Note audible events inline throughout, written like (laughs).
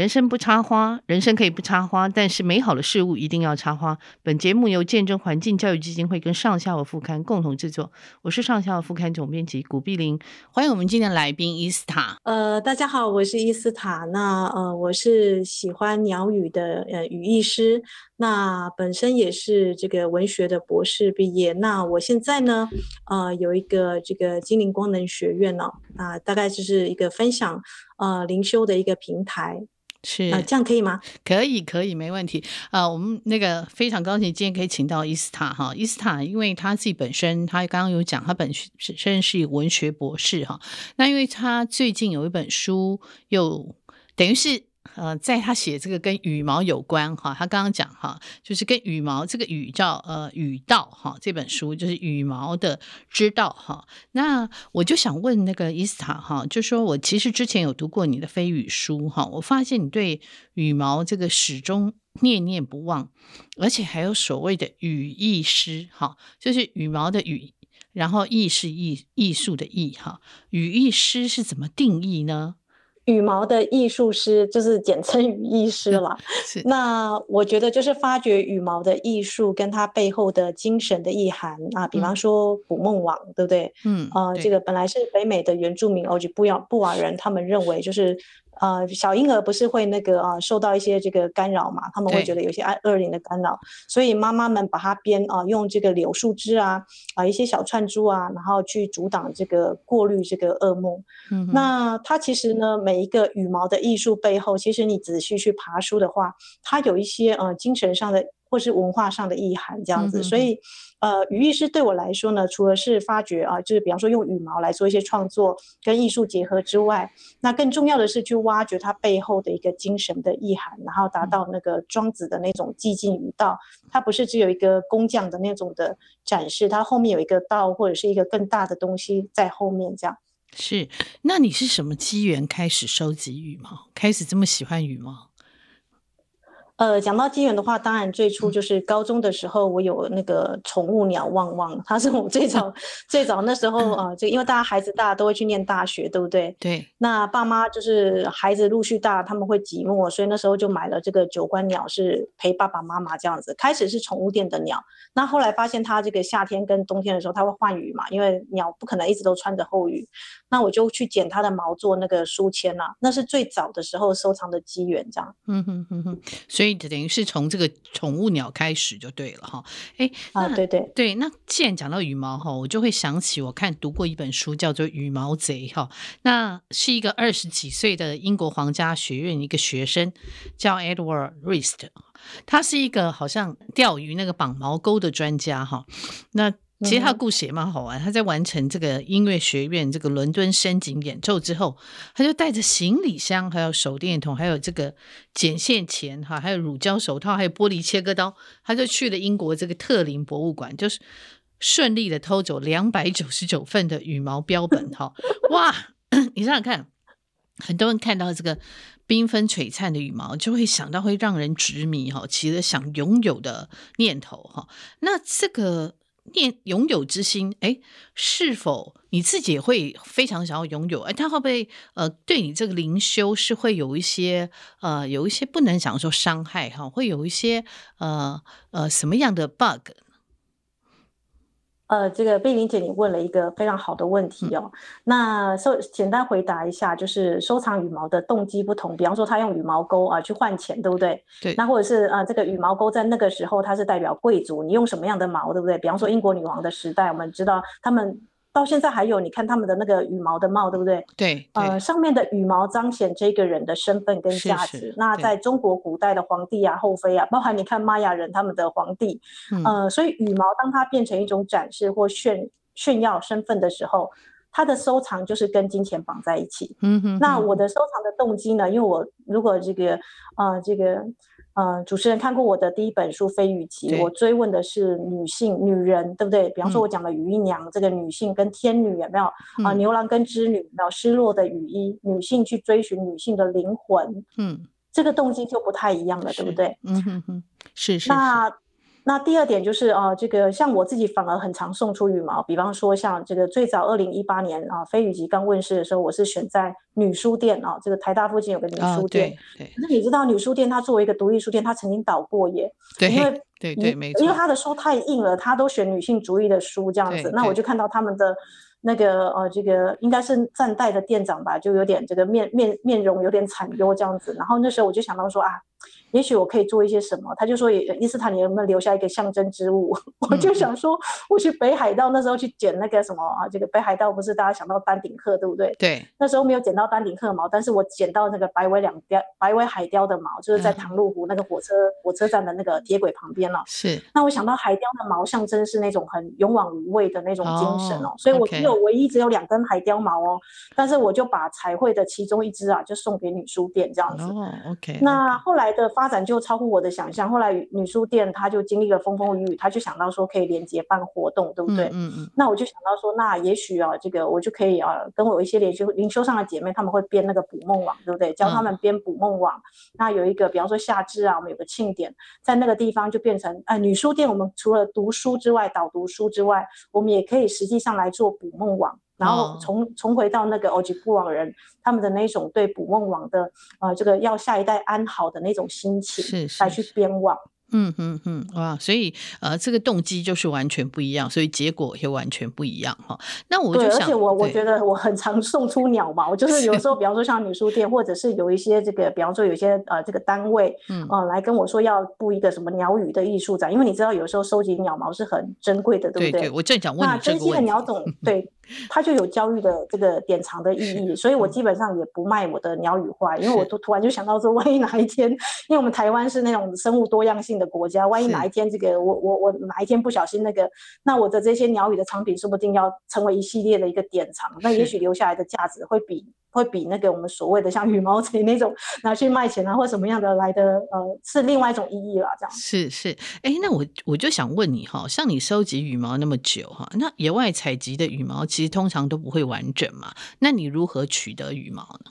人生不插花，人生可以不插花，但是美好的事物一定要插花。本节目由见证环境教育基金会跟上下游副刊共同制作，我是上下游副刊总编辑古碧玲，欢迎我们今天来宾伊斯塔。呃，大家好，我是伊斯塔。那呃，我是喜欢鸟语的呃语艺师，那本身也是这个文学的博士毕业。那我现在呢，呃，有一个这个精灵光能学院哦，啊、大概就是一个分享呃灵修的一个平台。是啊，这样可以吗？可以，可以，没问题。啊、呃，我们那个非常高兴今天可以请到伊斯塔哈，伊斯塔，因为他自己本身，他刚刚有讲，他本身是文学博士哈。那因为他最近有一本书，又等于是。呃，在他写这个跟羽毛有关哈，他刚刚讲哈，就是跟羽毛这个羽叫呃羽道哈，这本书就是羽毛的知道哈。那我就想问那个伊斯塔哈，就说我其实之前有读过你的飞羽书哈，我发现你对羽毛这个始终念念不忘，而且还有所谓的羽翼师哈，就是羽毛的羽，然后艺是艺艺术的艺哈，羽翼师是怎么定义呢？羽毛的艺术师就是简称羽艺师了。(laughs) 那我觉得就是发掘羽毛的艺术跟它背后的精神的意涵啊，比方说捕梦网，嗯、对不对？嗯，呃，这个本来是北美的原住民哦，就布要布瓦人，他们认为就是。呃，小婴儿不是会那个啊、呃，受到一些这个干扰嘛？他们会觉得有些恶灵的干扰，所以妈妈们把它编啊、呃，用这个柳树枝啊啊、呃、一些小串珠啊，然后去阻挡这个过滤这个噩梦。嗯，那它其实呢，每一个羽毛的艺术背后，其实你仔细去爬书的话，它有一些呃精神上的。或是文化上的意涵这样子，所以，呃，羽艺师对我来说呢，除了是发掘啊，就是比方说用羽毛来做一些创作跟艺术结合之外，那更重要的是去挖掘它背后的一个精神的意涵，然后达到那个庄子的那种寂静与道。它不是只有一个工匠的那种的展示，它后面有一个道或者是一个更大的东西在后面这样。是，那你是什么机缘开始收集羽毛，开始这么喜欢羽毛？呃，讲到机缘的话，当然最初就是高中的时候，我有那个宠物鸟旺旺，它是我最早 (laughs) 最早那时候啊，这、呃、因为大家孩子大都会去念大学，对不对？对。那爸妈就是孩子陆续大，他们会寂寞，所以那时候就买了这个九官鸟，是陪爸爸妈妈这样子。开始是宠物店的鸟，那后来发现它这个夏天跟冬天的时候，它会换羽嘛，因为鸟不可能一直都穿着厚羽。那我就去剪它的毛做那个书签啊，那是最早的时候收藏的机缘，这样。嗯哼哼哼，所以。等于是从这个宠物鸟开始就对了哈，哎啊对对。对，那既然讲到羽毛哈，我就会想起我看读过一本书叫做《羽毛贼》哈，那是一个二十几岁的英国皇家学院一个学生叫 Edward Rist，他是一个好像钓鱼那个绑毛钩的专家哈，那。其实他故事也蛮好玩。他在完成这个音乐学院这个伦敦深井演奏之后，他就带着行李箱，还有手电筒，还有这个剪线钳，哈，还有乳胶手套，还有玻璃切割刀，他就去了英国这个特林博物馆，就是顺利的偷走两百九十九份的羽毛标本，哈，(laughs) 哇！你想想看，很多人看到这个缤纷璀璨的羽毛，就会想到会让人执迷，哈，起了想拥有的念头，哈。那这个。念拥有之心，哎，是否你自己也会非常想要拥有？哎，他会不会呃，对你这个灵修是会有一些呃，有一些不能享受伤害哈，会有一些呃呃什么样的 bug？呃，这个碧玲姐，你问了一个非常好的问题哦。嗯、那收简单回答一下，就是收藏羽毛的动机不同。比方说，他用羽毛钩啊、呃、去换钱，对不对？对。那或者是啊、呃，这个羽毛钩在那个时候它是代表贵族，你用什么样的毛，对不对？比方说英国女王的时代，我们知道他们。到现在还有，你看他们的那个羽毛的帽，对不对？对，对呃，上面的羽毛彰显这个人的身份跟价值。是是那在中国古代的皇帝啊、后妃啊，包含你看玛雅人他们的皇帝，嗯、呃，所以羽毛当它变成一种展示或炫炫耀身份的时候，它的收藏就是跟金钱绑在一起。嗯哼，哼。那我的收藏的动机呢？因为我如果这个呃这个。呃，主持人看过我的第一本书《飞羽集》，我追问的是女性、女人，对不对？比方说，我讲的羽衣娘、嗯、这个女性跟天女有没有啊？牛郎跟织女有没有失落的雨衣？女性去追寻女性的灵魂，嗯，这个动机就不太一样了，对不对？嗯哼哼，是是，是。那那第二点就是啊，这个像我自己反而很常送出羽毛，比方说像这个最早二零一八年啊，飞羽集刚问世的时候，我是选在女书店啊，这个台大附近有个女书店。哦、对，对那你知道女书店它作为一个独立书店，它曾经倒过耶。对，因为对对没错，因为它的书太硬了，它都选女性主义的书这样子。那我就看到他们的那个呃，这个应该是暂代的店长吧，就有点这个面面面容有点惨忧这样子。然后那时候我就想到说啊。也许我可以做一些什么，他就说，伊斯坦，你能不能留下一个象征之物？(laughs) 嗯、我就想说，我去北海道那时候去捡那个什么啊，这个北海道不是大家想到丹顶鹤对不对？对。那时候没有捡到丹顶鹤毛，但是我捡到那个白尾两雕、白尾海雕的毛，就是在唐路湖那个火车、嗯、火车站的那个铁轨旁边了。是。那我想到海雕的毛象征是那种很勇往无畏的那种精神哦，哦所以我只有唯一只有两根海雕毛哦，但是我就把彩绘的其中一只啊，就送给女书店这样子。哦，OK。那后来的发展就超乎我的想象，后来女书店她就经历了风风雨雨，她就想到说可以连接办活动，对不对？嗯嗯。那我就想到说，那也许啊，这个我就可以啊，跟我一些灵修灵修上的姐妹，她们会编那个捕梦网，对不对？教她们编捕梦网。嗯、那有一个，比方说夏至啊，我们有个庆典，在那个地方就变成，哎、呃，女书店，我们除了读书之外，导读书之外，我们也可以实际上来做捕梦网。然后重重回到那个欧吉布网人他们的那种对捕梦网的呃这个要下一代安好的那种心情，是，是，是来去编网。嗯嗯嗯，哇，所以呃，这个动机就是完全不一样，所以结果也完全不一样哈。那我就想，而且我我觉得我很常送出鸟毛，就是有时候，(laughs) 比方说像女书店，或者是有一些这个，比方说有些呃这个单位，嗯、呃，来跟我说要布一个什么鸟语的艺术展，因为你知道有时候收集鸟毛是很珍贵的，对不对？对，对，我正想问你那珍惜的鸟种，(laughs) 对。它就有教育的这个典藏的意义，所以我基本上也不卖我的鸟语画，因为我突突然就想到说，万一哪一天，因为我们台湾是那种生物多样性的国家，万一哪一天这个我我我哪一天不小心那个，那我的这些鸟语的藏品说不定要成为一系列的一个典藏，那也许留下来的价值会比。会比那个我们所谓的像羽毛贼那种拿去卖钱啊，或什么样的来的呃，是另外一种意义了。这样是是，哎，那我我就想问你哈，像你收集羽毛那么久哈，那野外采集的羽毛其实通常都不会完整嘛，那你如何取得羽毛呢？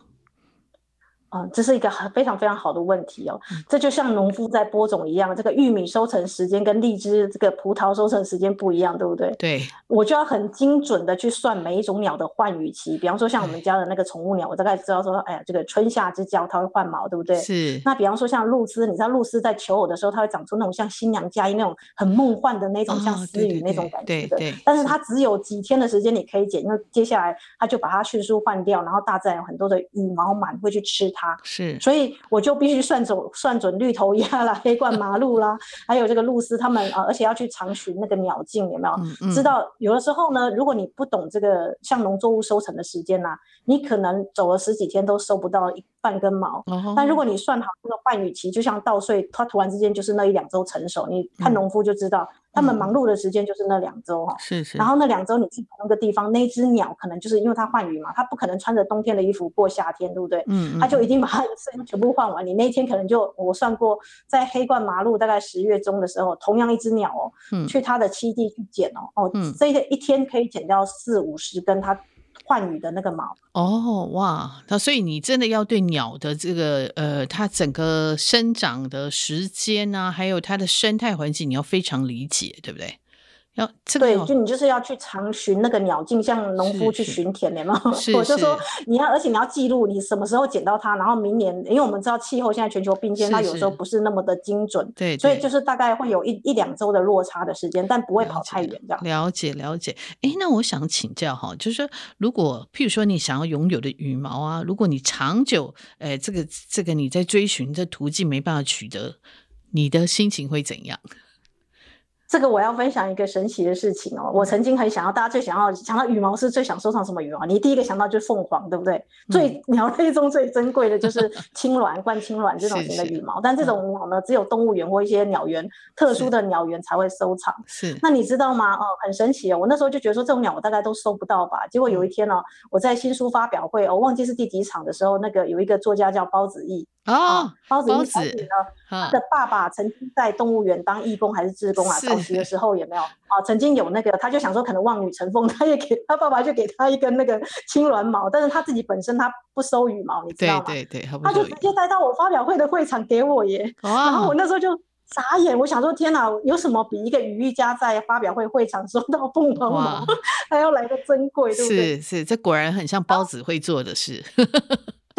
啊、嗯，这是一个很非常非常好的问题哦。这就像农夫在播种一样，这个玉米收成时间跟荔枝这个葡萄收成时间不一样，对不对？对，我就要很精准的去算每一种鸟的换羽期。比方说，像我们家的那个宠物鸟，我大概知道说，哎呀，这个春夏之交它会换毛，对不对？是。那比方说像露丝，你知道露丝在求偶的时候，它会长出那种像新娘嫁衣那种很梦幻的那种像丝羽那种感觉的。哦、对，对，对，对。但是它只有几天的时间你可以剪，因为接下来它就把它迅速换掉，然后大自然有很多的羽毛螨会去吃它。是。所以。我就必须算准算准绿头鸭啦、(laughs) 黑冠麻鹭啦，还有这个鹭鸶，他们啊，而且要去长寻那个鸟径，有没有？嗯嗯、知道有的时候呢，如果你不懂这个像农作物收成的时间呐、啊，你可能走了十几天都收不到一半根毛。哦、但如果你算好这个换羽期，就像稻穗，它突然之间就是那一两周成熟，你看农夫就知道。嗯他们忙碌的时间就是那两周哈，是是。然后那两周你去同一个地方，那只鸟可能就是因为它换羽嘛，它不可能穿着冬天的衣服过夏天，对不对？嗯嗯。它就一定把它 (laughs) 全部换完。你那一天可能就我算过，在黑冠麻鹭大概十月中的时候，同样一只鸟哦，嗯、去它的栖地去捡哦哦，嗯、这一一天可以捡掉四五十根它。换羽的那个毛哦，哇，那所以你真的要对鸟的这个呃，它整个生长的时间啊，还有它的生态环境，你要非常理解，对不对？要这个对，就你就是要去常寻那个鸟径，像农夫去寻田的嘛。是 (laughs) 是我就说你要，而且你要记录你什么时候捡到它，然后明年，因为我们知道气候现在全球变迁，它有时候不是那么的精准，对，所以就是大概会有一一两周的落差的时间，但不会跑太远，这样。了解了解，哎，那我想请教哈，就是说，如果譬如说你想要拥有的羽毛啊，如果你长久，哎，这个这个你在追寻这途径没办法取得，你的心情会怎样？这个我要分享一个神奇的事情哦，我曾经很想要，大家最想要想到羽毛是最想收藏什么羽毛？你第一个想到就是凤凰，对不对？嗯、最鸟类中最珍贵的就是青鸾、(laughs) 冠青鸾这种型的羽毛，是是但这种鸟呢，只有动物园或一些鸟园特殊的鸟园才会收藏。是，那你知道吗？哦，很神奇哦。我那时候就觉得说，这种鸟我大概都收不到吧。结果有一天呢、哦，我在新书发表会，我忘记是第几场的时候，那个有一个作家叫包子义。哦，包子，包子呢？他的爸爸曾经在动物园当义工还是志工啊？早期的时候有没有啊？曾经有那个，他就想说可能望女成凤，他也给他爸爸就给他一根那个青鸾毛，但是他自己本身他不收羽毛，你知道吗？对对对，他就直接带到我发表会的会场给我耶。然后我那时候就傻眼，我想说天哪，有什么比一个语艺家在发表会会场收到凤凰毛还要来的珍贵，对不对？是是，这果然很像包子会做的事。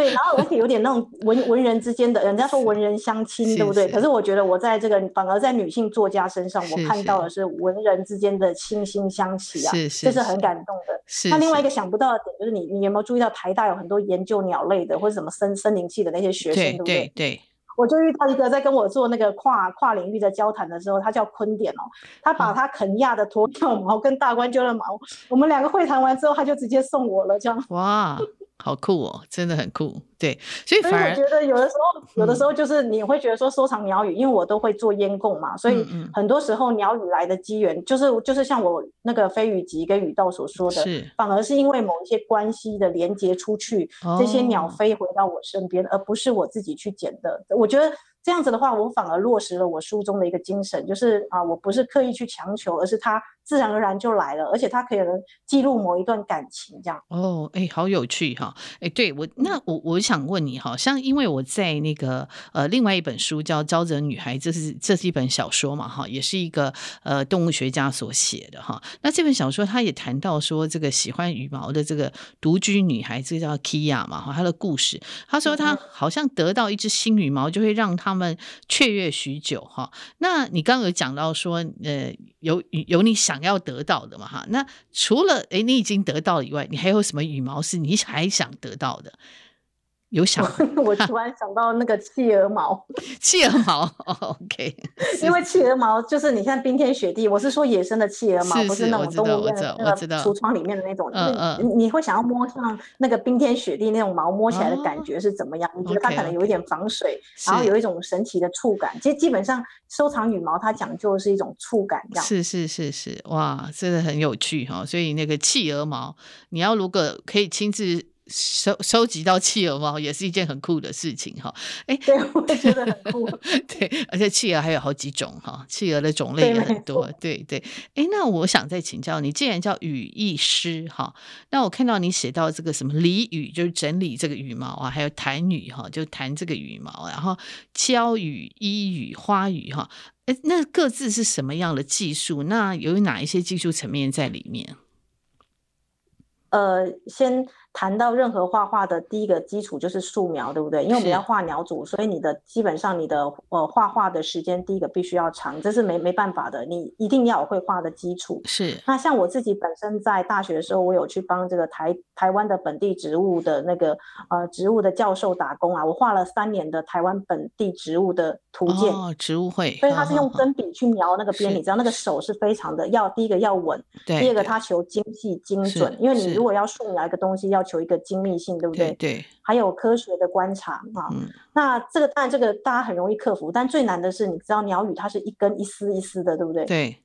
对，然后而且有点那种文 (laughs) 文人之间的，人家说文人相亲，对不对？可是我觉得我在这个反而在女性作家身上，我看到的是文人之间的惺惺相惜啊，这是很感动的。是。那另外一个想不到的点就是你，你有没有注意到台大有很多研究鸟类的或者什么森森林系的那些学生，对不对？对对。我就遇到一个在跟我做那个跨跨领域的交谈的时候，他叫坤点哦，他把他肯亚的鸵鸟毛跟大冠鸠的毛，我们两个会谈完之后，他就直接送我了，这样。哇。好酷哦，真的很酷，对，所以反而我觉得有的时候，有的时候就是你会觉得说收藏鸟语，嗯、因为我都会做烟供嘛，所以很多时候鸟语来的机缘，就是就是像我那个飞羽集跟羽道所说的，是反而是因为某一些关系的连接出去，哦、这些鸟飞回到我身边，而不是我自己去捡的。我觉得。这样子的话，我反而落实了我书中的一个精神，就是啊，我不是刻意去强求，而是它自然而然就来了，而且它可以能记录某一段感情，这样。哦，哎，好有趣哈！哎，对我，那我我想问你哈，像因为我在那个呃另外一本书叫《招惹女孩》，这是这是一本小说嘛哈，也是一个呃动物学家所写的哈。那这本小说他也谈到说，这个喜欢羽毛的这个独居女孩，这个叫 Kia 嘛哈，她的故事。他说她好像得到一只新羽毛，就会让他。他们雀跃许久哈，那你刚刚有讲到说，呃，有有你想要得到的嘛哈？那除了诶你已经得到以外，你还有什么羽毛是你还想得到的？有想，(laughs) 我 (laughs) 突然想到那个企鹅毛，(laughs) 企鹅毛，OK，因为企鹅毛就是你看冰天雪地，我是说野生的企鹅毛，是是不是那种动物园那个橱窗里面的那种，嗯嗯，你会想要摸上那个冰天雪地那种毛，摸起来的感觉是怎么样？哦、你觉得它可能有一点防水，okay. 然后有一种神奇的触感。其实基本上收藏羽毛，它讲究的是一种触感，这样是是是是，哇，真的很有趣哈。所以那个企鹅毛，你要如果可以亲自。收收集到企鹅毛也是一件很酷的事情哈，哎，对，我觉得很酷。(laughs) 对，而且企鹅还有好几种哈，企鹅的种类也很多。对对，哎，那我想再请教你，既然叫羽艺师哈，那我看到你写到这个什么理语，就是整理这个羽毛啊，还有弹羽哈，就弹这个羽毛，然后胶语、衣语、花语哈，哎，那各自是什么样的技术？那有哪一些技术层面在里面？呃，先。谈到任何画画的第一个基础就是素描，对不对？因为我们要画鸟组，所以你的基本上你的呃画画的时间第一个必须要长，这是没没办法的，你一定要有会画的基础。是。那像我自己本身在大学的时候，我有去帮这个台台湾的本地植物的那个呃植物的教授打工啊，我画了三年的台湾本地植物的图鉴。哦，植物会。所以他是用针笔去描那个边，你知道那个手是非常的要第一个要稳，第二个他求精细精准，因为你如果要素描一个东西要。要求一个精密性，对不对？对，对，还有科学的观察啊。嗯、那这个当然，这个大家很容易克服，但最难的是，你知道鸟语它是一根一丝一丝的，对不对？对。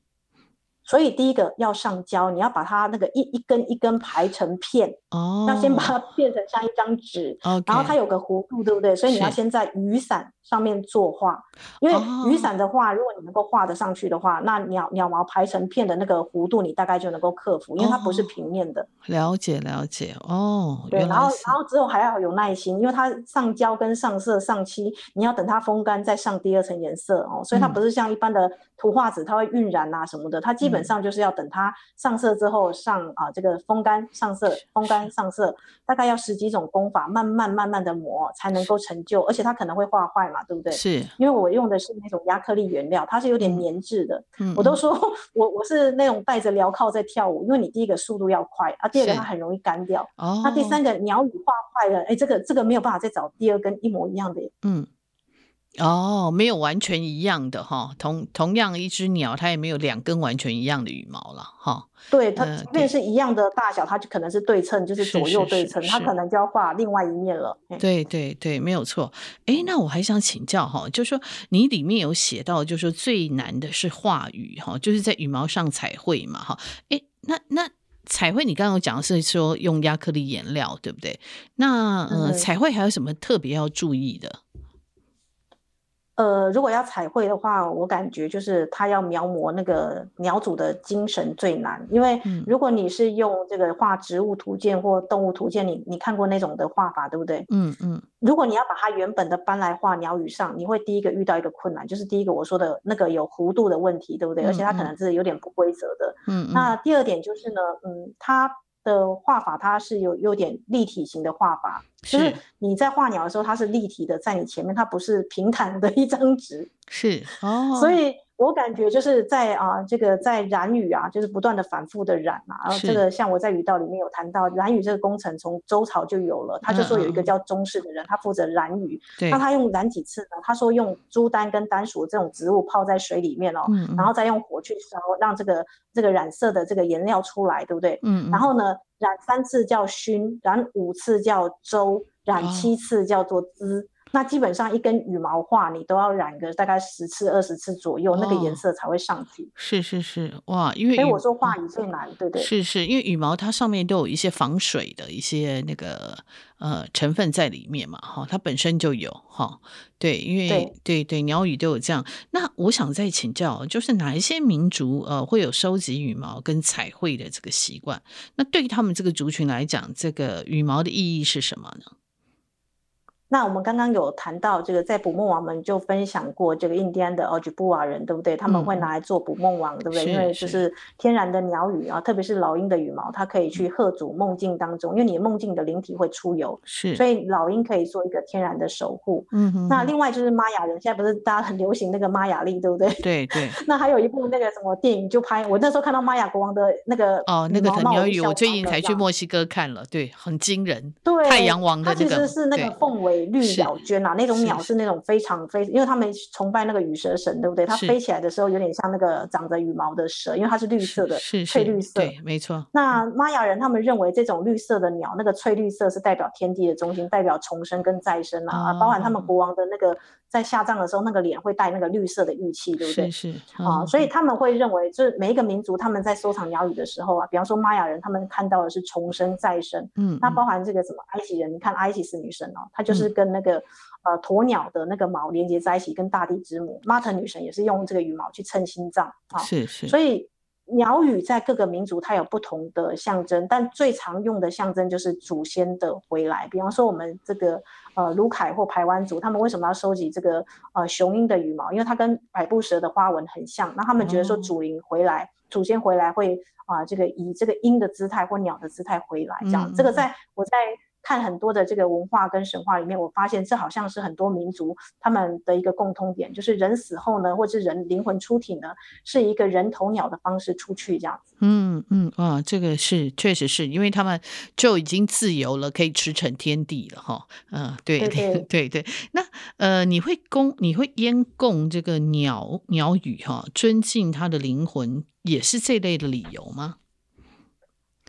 所以第一个要上胶，你要把它那个一一根一根排成片，哦，要先把它变成像一张纸，okay, 然后它有个弧度，对不对？所以你要先在雨伞上面作画，因为雨伞的话，如果你能够画得上去的话，那鸟鸟毛排成片的那个弧度，你大概就能够克服，因为它不是平面的。了解了解。哦，对，然后然后之后还要有耐心，因为它上胶跟上色上漆，你要等它风干再上第二层颜色哦，所以它不是像一般的图画纸，它会晕染啊什么的，它基本。基本上就是要等它上色之后上啊，这个风干上色，风干上色，大概要十几种工法，慢慢慢慢的磨才能够成就，而且它可能会画坏嘛，对不对？是，因为我用的是那种亚克力原料，它是有点粘滞的。嗯，我都说我我是那种带着镣铐在跳舞，因为你第一个速度要快啊，第二个它很容易干掉。哦，那第三个鸟语画坏了，哎，这个这个没有办法再找第二根一模一样的。嗯。哦，没有完全一样的哈，同同样一只鸟，它也没有两根完全一样的羽毛了哈。对，它即便是一样的大小，它就可能是对称，就是左右对称，它可能就要画另外一面了。对对对，没有错。哎，那我还想请教哈，就是说你里面有写到，就是说最难的是画羽哈，就是在羽毛上彩绘嘛哈。哎，那那彩绘你刚刚有讲的是说用亚克力颜料，对不对？那呃，彩绘还有什么特别要注意的？呃，如果要彩绘的话，我感觉就是它要描摹那个鸟主的精神最难，因为如果你是用这个画植物图鉴或动物图鉴，你你看过那种的画法，对不对？嗯嗯。如果你要把它原本的搬来画鸟语上，你会第一个遇到一个困难，就是第一个我说的那个有弧度的问题，对不对？而且它可能是有点不规则的。嗯嗯。那第二点就是呢，嗯，它。的画法，它是有有点立体型的画法，就是你在画鸟的时候，它是立体的，在你前面，它不是平坦的一张纸。是哦，所以。我感觉就是在啊，这个在染语啊，就是不断的反复的染啊。然后这个像我在语道里面有谈到染语这个工程，从周朝就有了。他就说有一个叫钟氏的人，他负责染语。那他用染几次呢？他说用朱丹跟丹属这种植物泡在水里面哦，然后再用火去烧，让这个这个染色的这个颜料出来，对不对？嗯。然后呢，染三次叫熏，染五次叫周，染七次叫做兹。那基本上一根羽毛画，你都要染个大概十次、二十次左右，哦，那个颜色才会上去。是是是，哇！因为所以我说画羽最难，嗯，对对。是是，因为羽毛它上面都有一些防水的一些那个呃成分在里面嘛，哈，它本身就有哈。对，因为对对，对鸟语都有这样。那我想再请教，就是哪一些民族呃会有收集羽毛跟彩绘的这个习惯？那对于他们这个族群来讲，这个羽毛的意义是什么呢？那我们刚刚有谈到这个，在捕梦网们就分享过这个印第安的奥吉布瓦人，对不对？他们会拿来做捕梦网，对不对？因为就是天然的鸟语啊，特别是老鹰的羽毛，它可以去吓阻梦境当中，因为你的梦境的灵体会出游，是，所以老鹰可以做一个天然的守护。嗯哼。那另外就是玛雅人，现在不是大家很流行那个玛雅历，对不对？对对。(laughs) 那还有一部那个什么电影，就拍我那时候看到玛雅国王的那个哦，那个鸟语，我最近才去墨西哥看了，对，很惊人。对，太阳王的那个，它其实是那个凤尾。绿鸟鹃啊，那种鸟是那种非常非，因为他们崇拜那个羽蛇神，对不对？它飞起来的时候有点像那个长着羽毛的蛇，因为它是绿色的，是翠绿色。对，没错。那玛雅人他们认为这种绿色的鸟，那个翠绿色是代表天地的中心，代表重生跟再生啊，哦、包含他们国王的那个在下葬的时候，那个脸会带那个绿色的玉器，对不对？是，是啊、嗯，所以他们会认为，就是每一个民族他们在收藏鸟语的时候啊，比方说玛雅人，他们看到的是重生再生。嗯，那包含这个什么埃及人，你看埃及斯女神哦，她就是跟那个。嗯呃，鸵鸟的那个毛连接在一起，跟大地之母玛特女神也是用这个羽毛去称心脏啊。是是。所以鸟语在各个民族它有不同的象征，但最常用的象征就是祖先的回来。比方说我们这个呃卢凯或排湾族，他们为什么要收集这个呃雄鹰的羽毛？因为它跟百步蛇的花纹很像。那他们觉得说祖灵回来，嗯、祖先回来会啊、呃、这个以这个鹰的姿态或鸟的姿态回来，这样。嗯、这个在我在。看很多的这个文化跟神话里面，我发现这好像是很多民族他们的一个共通点，就是人死后呢，或者是人灵魂出体呢，是一个人头鸟的方式出去这样子。嗯嗯啊，这个是确实是因为他们就已经自由了，可以驰骋天地了哈。嗯，对对 (laughs) 对对，对。那呃，你会供你会烟供这个鸟鸟语哈，尊敬他的灵魂，也是这类的理由吗？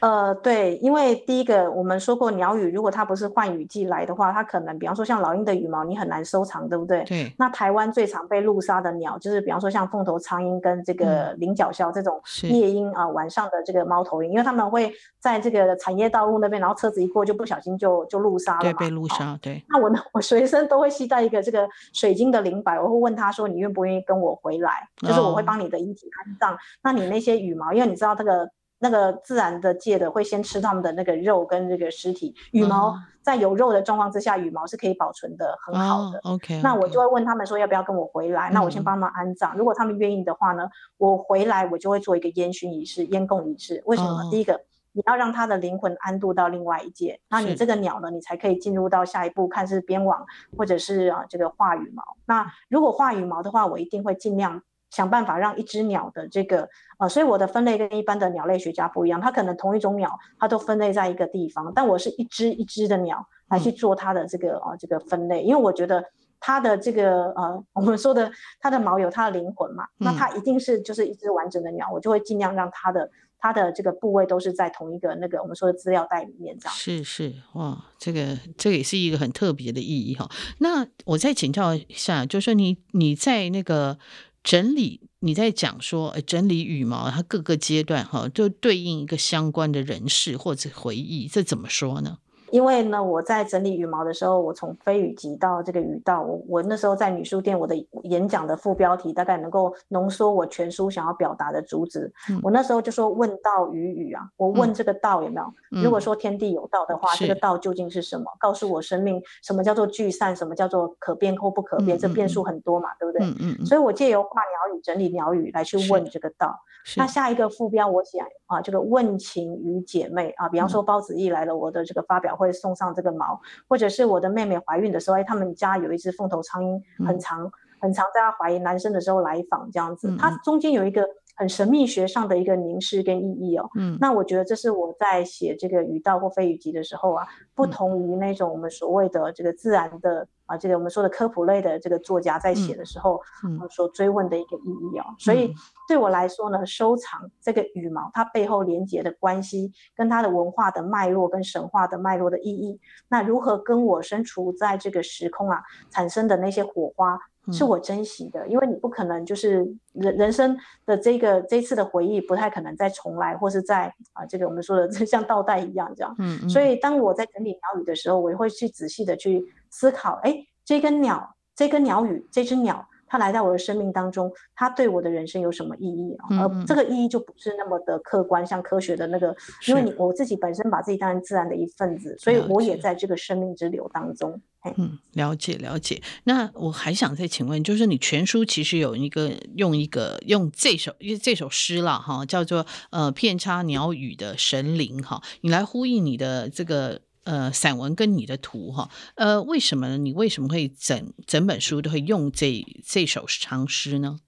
呃，对，因为第一个我们说过，鸟语如果它不是换羽季来的话，它可能，比方说像老鹰的羽毛，你很难收藏，对不对？对。那台湾最常被路杀的鸟，就是比方说像凤头苍鹰跟这个菱角鸮这种夜鹰啊、呃，晚上的这个猫头鹰，因为他们会在这个产业道路那边，然后车子一过就不小心就就路杀了。对，被路杀。对。那我呢，我随身都会携带一个这个水晶的灵摆，我会问他说：“你愿不愿意跟我回来？”就是我会帮你的遗体安葬。哦。那你那些羽毛，因为你知道这个。那个自然的界的会先吃他们的那个肉跟这个尸体，羽毛在有肉的状况之下，羽毛是可以保存的很好的。Oh, OK，那我就会问他们说要不要跟我回来，嗯、那我先帮他们安葬。如果他们愿意的话呢，我回来我就会做一个烟熏仪式、烟供仪式。为什么？Oh. 第一个，你要让他的灵魂安度到另外一界，那你这个鸟呢，你才可以进入到下一步，看是编网或者是啊这个画羽毛。那如果画羽毛的话，我一定会尽量。想办法让一只鸟的这个呃，所以我的分类跟一般的鸟类学家不一样，它可能同一种鸟，它都分类在一个地方，但我是一只一只的鸟来去做它的这个呃这个分类，因为我觉得它的这个呃 (laughs) 我们说的它的毛有它的灵魂嘛，那它一定是就是一只完整的鸟，我就会尽量让它的它的这个部位都是在同一个那个我们说的资料袋里面这样。是是哇，这个这个也是一个很特别的意义哈。那我再请教一下，就是说你你在那个。整理，你在讲说，呃，整理羽毛，它各个阶段哈，就对应一个相关的人事或者回忆，这怎么说呢？因为呢，我在整理羽毛的时候，我从飞羽集到这个羽道，我我那时候在女书店，我的演讲的副标题大概能够浓缩我全书想要表达的主旨。嗯、我那时候就说问道与语啊，我问这个道有没有？嗯、如果说天地有道的话，嗯、这个道究竟是什么？告诉我生命什么叫做聚散，什么叫做可变或不可变？嗯、这变数很多嘛，嗯、对不对？嗯嗯、所以我借由画鸟语整理鸟语来去问这个道。那下一个副标我写啊，这个问情与姐妹啊，比方说包子义来了我的这个发表会送上这个毛，或者是我的妹妹怀孕的时候，哎，他们家有一只凤头苍蝇，很长、嗯、很长，在她怀疑男生的时候来访这样子，它中间有一个很神秘学上的一个凝视跟意义哦。嗯，那我觉得这是我在写这个语道或非语集的时候啊，不同于那种我们所谓的这个自然的。啊，这个我们说的科普类的这个作家在写的时候，嗯，嗯所追问的一个意义哦，所以对我来说呢，收藏这个羽毛，它背后连接的关系，跟它的文化的脉络，跟神话的脉络的意义，那如何跟我身处在这个时空啊产生的那些火花，是我珍惜的，因为你不可能就是人人生的这个这次的回忆不太可能再重来，或是在啊这个我们说的 (laughs) 像倒带一样这样。嗯，嗯。所以当我在整理鸟语的时候，我也会去仔细的去思考，哎，这根鸟，这根鸟语，这只鸟。他来到我的生命当中，他对我的人生有什么意义啊？而这个意义就不是那么的客观，像科学的那个，因为你我自己本身把自己当成自然的一份子，所以我也在这个生命之流当中。嗯，了解了解。那我还想再请问，就是你全书其实有一个用一个用这首因为这首诗了哈，叫做呃片插鸟语的神灵哈，你来呼应你的这个。呃，散文跟你的图哈，呃，为什么呢？你为什么会整整本书都会用这这首长诗呢？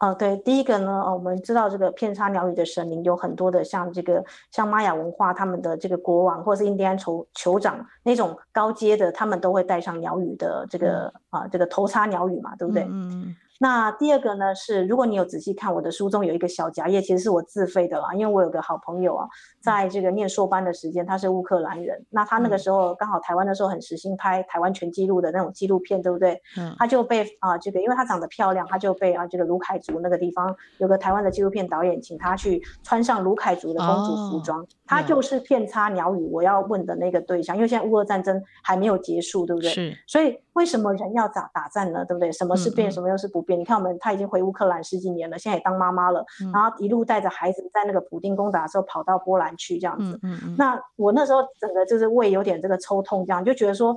哦、呃，对，第一个呢，我们知道这个片插鸟语的神灵有很多的，像这个像玛雅文化，他们的这个国王或者是印第安酋酋长那种高阶的，他们都会带上鸟语的这个啊、这个头插鸟语嘛，对不对？嗯。那第二个呢是，如果你有仔细看我的书中有一个小夹页，其实是我自费的啦，因为我有个好朋友啊，在这个念硕班的时间，他是乌克兰人，那他那个时候刚好台湾的时候很时兴拍台湾全纪录的那种纪录片，对不对？嗯，他就被啊这个，因为他长得漂亮，他就被啊这个卢凯族那个地方有个台湾的纪录片导演请他去穿上卢凯族的公主服装，哦、他就是片插鸟语我要问的那个对象，因为现在乌俄战争还没有结束，对不对？是，所以。为什么人要打打仗呢？对不对？什么是变，什么又是不变？嗯嗯，你看我们，他已经回乌克兰十几年了，现在也当妈妈了，嗯、然后一路带着孩子在那个普丁攻打的时候跑到波兰去，这样子。嗯嗯嗯，那我那时候整个就是胃有点这个抽痛，这样就觉得说。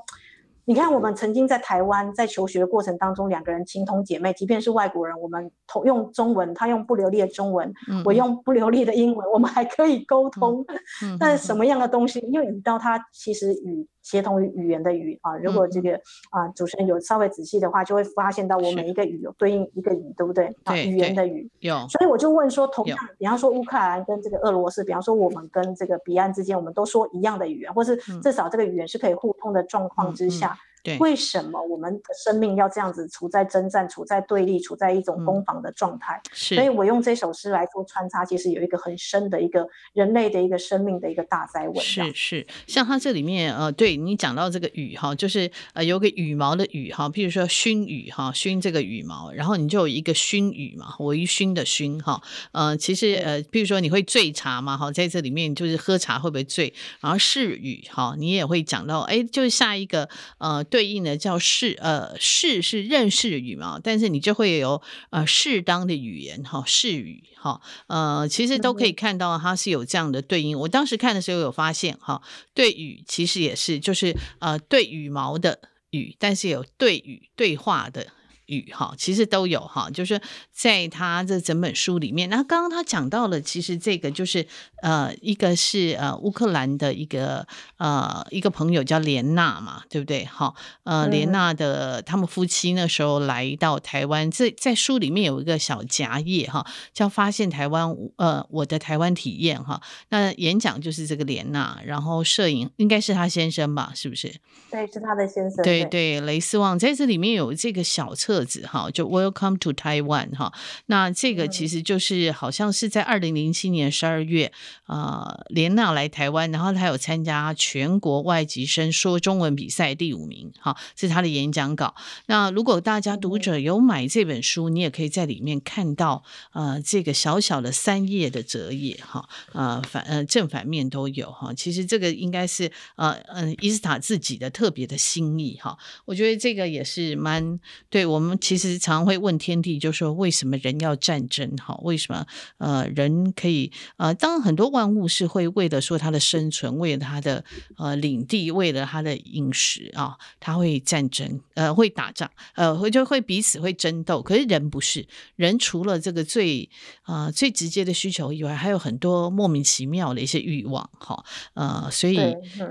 你看，我们曾经在台湾在求学的过程当中，两个人情同姐妹，即便是外国人，我们同用中文，他用不流利的中文，嗯、我用不流利的英文，我们还可以沟通。嗯、(laughs) 但是什么样的东西？因为语道它其实语协同于语言的语啊。如果这个、嗯、啊主持人有稍微仔细的话，就会发现到我每一个语有对应一个语，对不对？啊，语言的语。有。所以我就问说，同样，比方说乌克兰跟这个俄罗斯，比方说我们跟这个彼岸之间，我们都说一样的语言，或是至少这个语言是可以互通的状况之下。嗯嗯对为什么我们的生命要这样子处在征战、处在对立、处在一种攻防的状态？嗯、是，所以我用这首诗来做穿插，其实有一个很深的一个人类的一个生命的一个大哉问。是是，像它这里面呃，对你讲到这个羽哈，就是呃有个羽毛的羽哈，譬如说熏羽哈，熏这个羽毛，然后你就有一个熏羽嘛，微熏的熏哈，呃，其实呃，譬如说你会醉茶嘛哈，在这里面就是喝茶会不会醉？然后是羽哈，你也会讲到，哎，就是下一个呃。对应的叫适，呃，适是认识的羽毛，但是你就会有呃适当的语言哈，适语哈，呃，其实都可以看到它是有这样的对应。我当时看的时候有发现哈，对羽其实也是，就是呃对羽毛的羽，但是有对语对话的。语哈，其实都有哈，就是在他这整本书里面。那刚刚他讲到了，其实这个就是呃，一个是呃乌克兰的一个呃一个朋友叫莲娜嘛，对不对？好，呃，莲娜的他们夫妻那时候来到台湾，这在书里面有一个小夹页哈，叫发现台湾呃我的台湾体验哈。那演讲就是这个莲娜，然后摄影应该是他先生吧？是不是？对，是他的先生。对对，雷斯旺在这里面有这个小册。册子哈，就 Welcome to Taiwan 哈。那这个其实就是好像是在二零零七年十二月，呃，莲娜来台湾，然后她有参加全国外籍生说中文比赛第五名哈，这是她的演讲稿。那如果大家读者有买这本书，你也可以在里面看到呃这个小小的三页的折页哈，呃反呃正反面都有哈。其实这个应该是呃嗯伊斯塔自己的特别的心意哈。我觉得这个也是蛮对。我们其实常会问天地，就说为什么人要战争？哈，为什么呃人可以呃，当然很多万物是会为了说他的生存，为了他的呃领地，为了他的饮食啊，他会战争，呃，会打仗，呃，会就会彼此会争斗。可是人不是，人除了这个最啊、呃、最直接的需求以外，还有很多莫名其妙的一些欲望，哈，呃，所以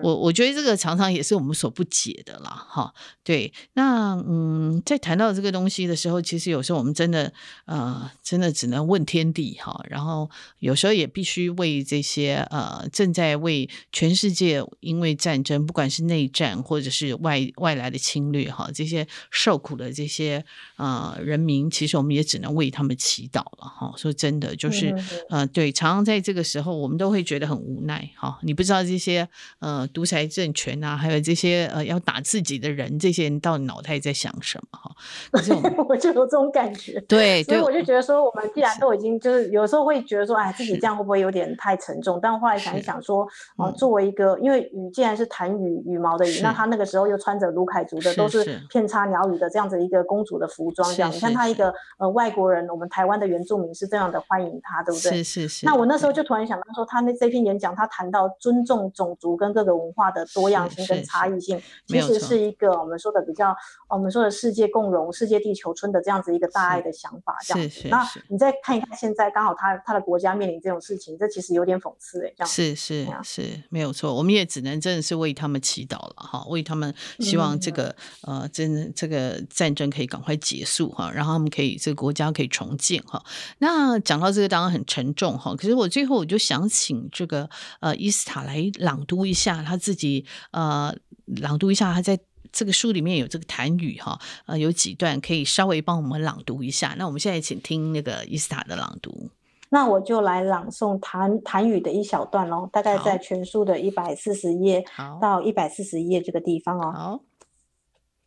我我觉得这个常常也是我们所不解的啦，哈，对，那嗯，在谈到这个东西的时候，其实有时候我们真的，呃，真的只能问天地哈。然后有时候也必须为这些呃正在为全世界因为战争，不管是内战或者是外外来的侵略哈，这些受苦的这些呃人民，其实我们也只能为他们祈祷了哈。说真的，就是嗯呃，对，常常在这个时候，我们都会觉得很无奈哈。你不知道这些呃独裁政权啊，还有这些呃要打自己的人，这些人到底脑袋在想什么哈？(laughs) 我，就有这种感觉，对，所以我就觉得说，我们既然都已经就是有时候会觉得说，哎，自己这样会不会有点太沉重？但后来想一想说，啊、呃，作为一个，因为羽既然是弹羽羽毛的羽，那他那个时候又穿着卢凯族的，都是片插鸟羽的这样子一个公主的服装，这样，你看他一个呃外国人，我们台湾的原住民是这样的欢迎他，对不对？是是是。那我那时候就突然想到说，他那这篇演讲，他谈到尊重种族跟各个文化的多样性跟差异性，其实是一个我们说的比较，我们说的世界共荣、世界地球村的这样子一个大爱的想法，这样子。那你再看一看现在，刚好他他的国家面临这种事情，这其实有点讽刺哎，这样是是是没有错，我们也只能真的是为他们祈祷了哈，为他们希望这个、嗯、呃，真的这个战争可以赶快结束哈，然后他们可以这个国家可以重建哈。那讲到这个当然很沉重哈，可是我最后我就想请这个呃伊斯塔来朗读一下他自己呃朗读一下他在。这个书里面有这个谈语哈，呃，有几段可以稍微帮我们朗读一下。那我们现在请听那个伊斯塔的朗读。那我就来朗诵谈谈语的一小段喽，大概在全书的一百四十页到一百四十页这个地方哦。好，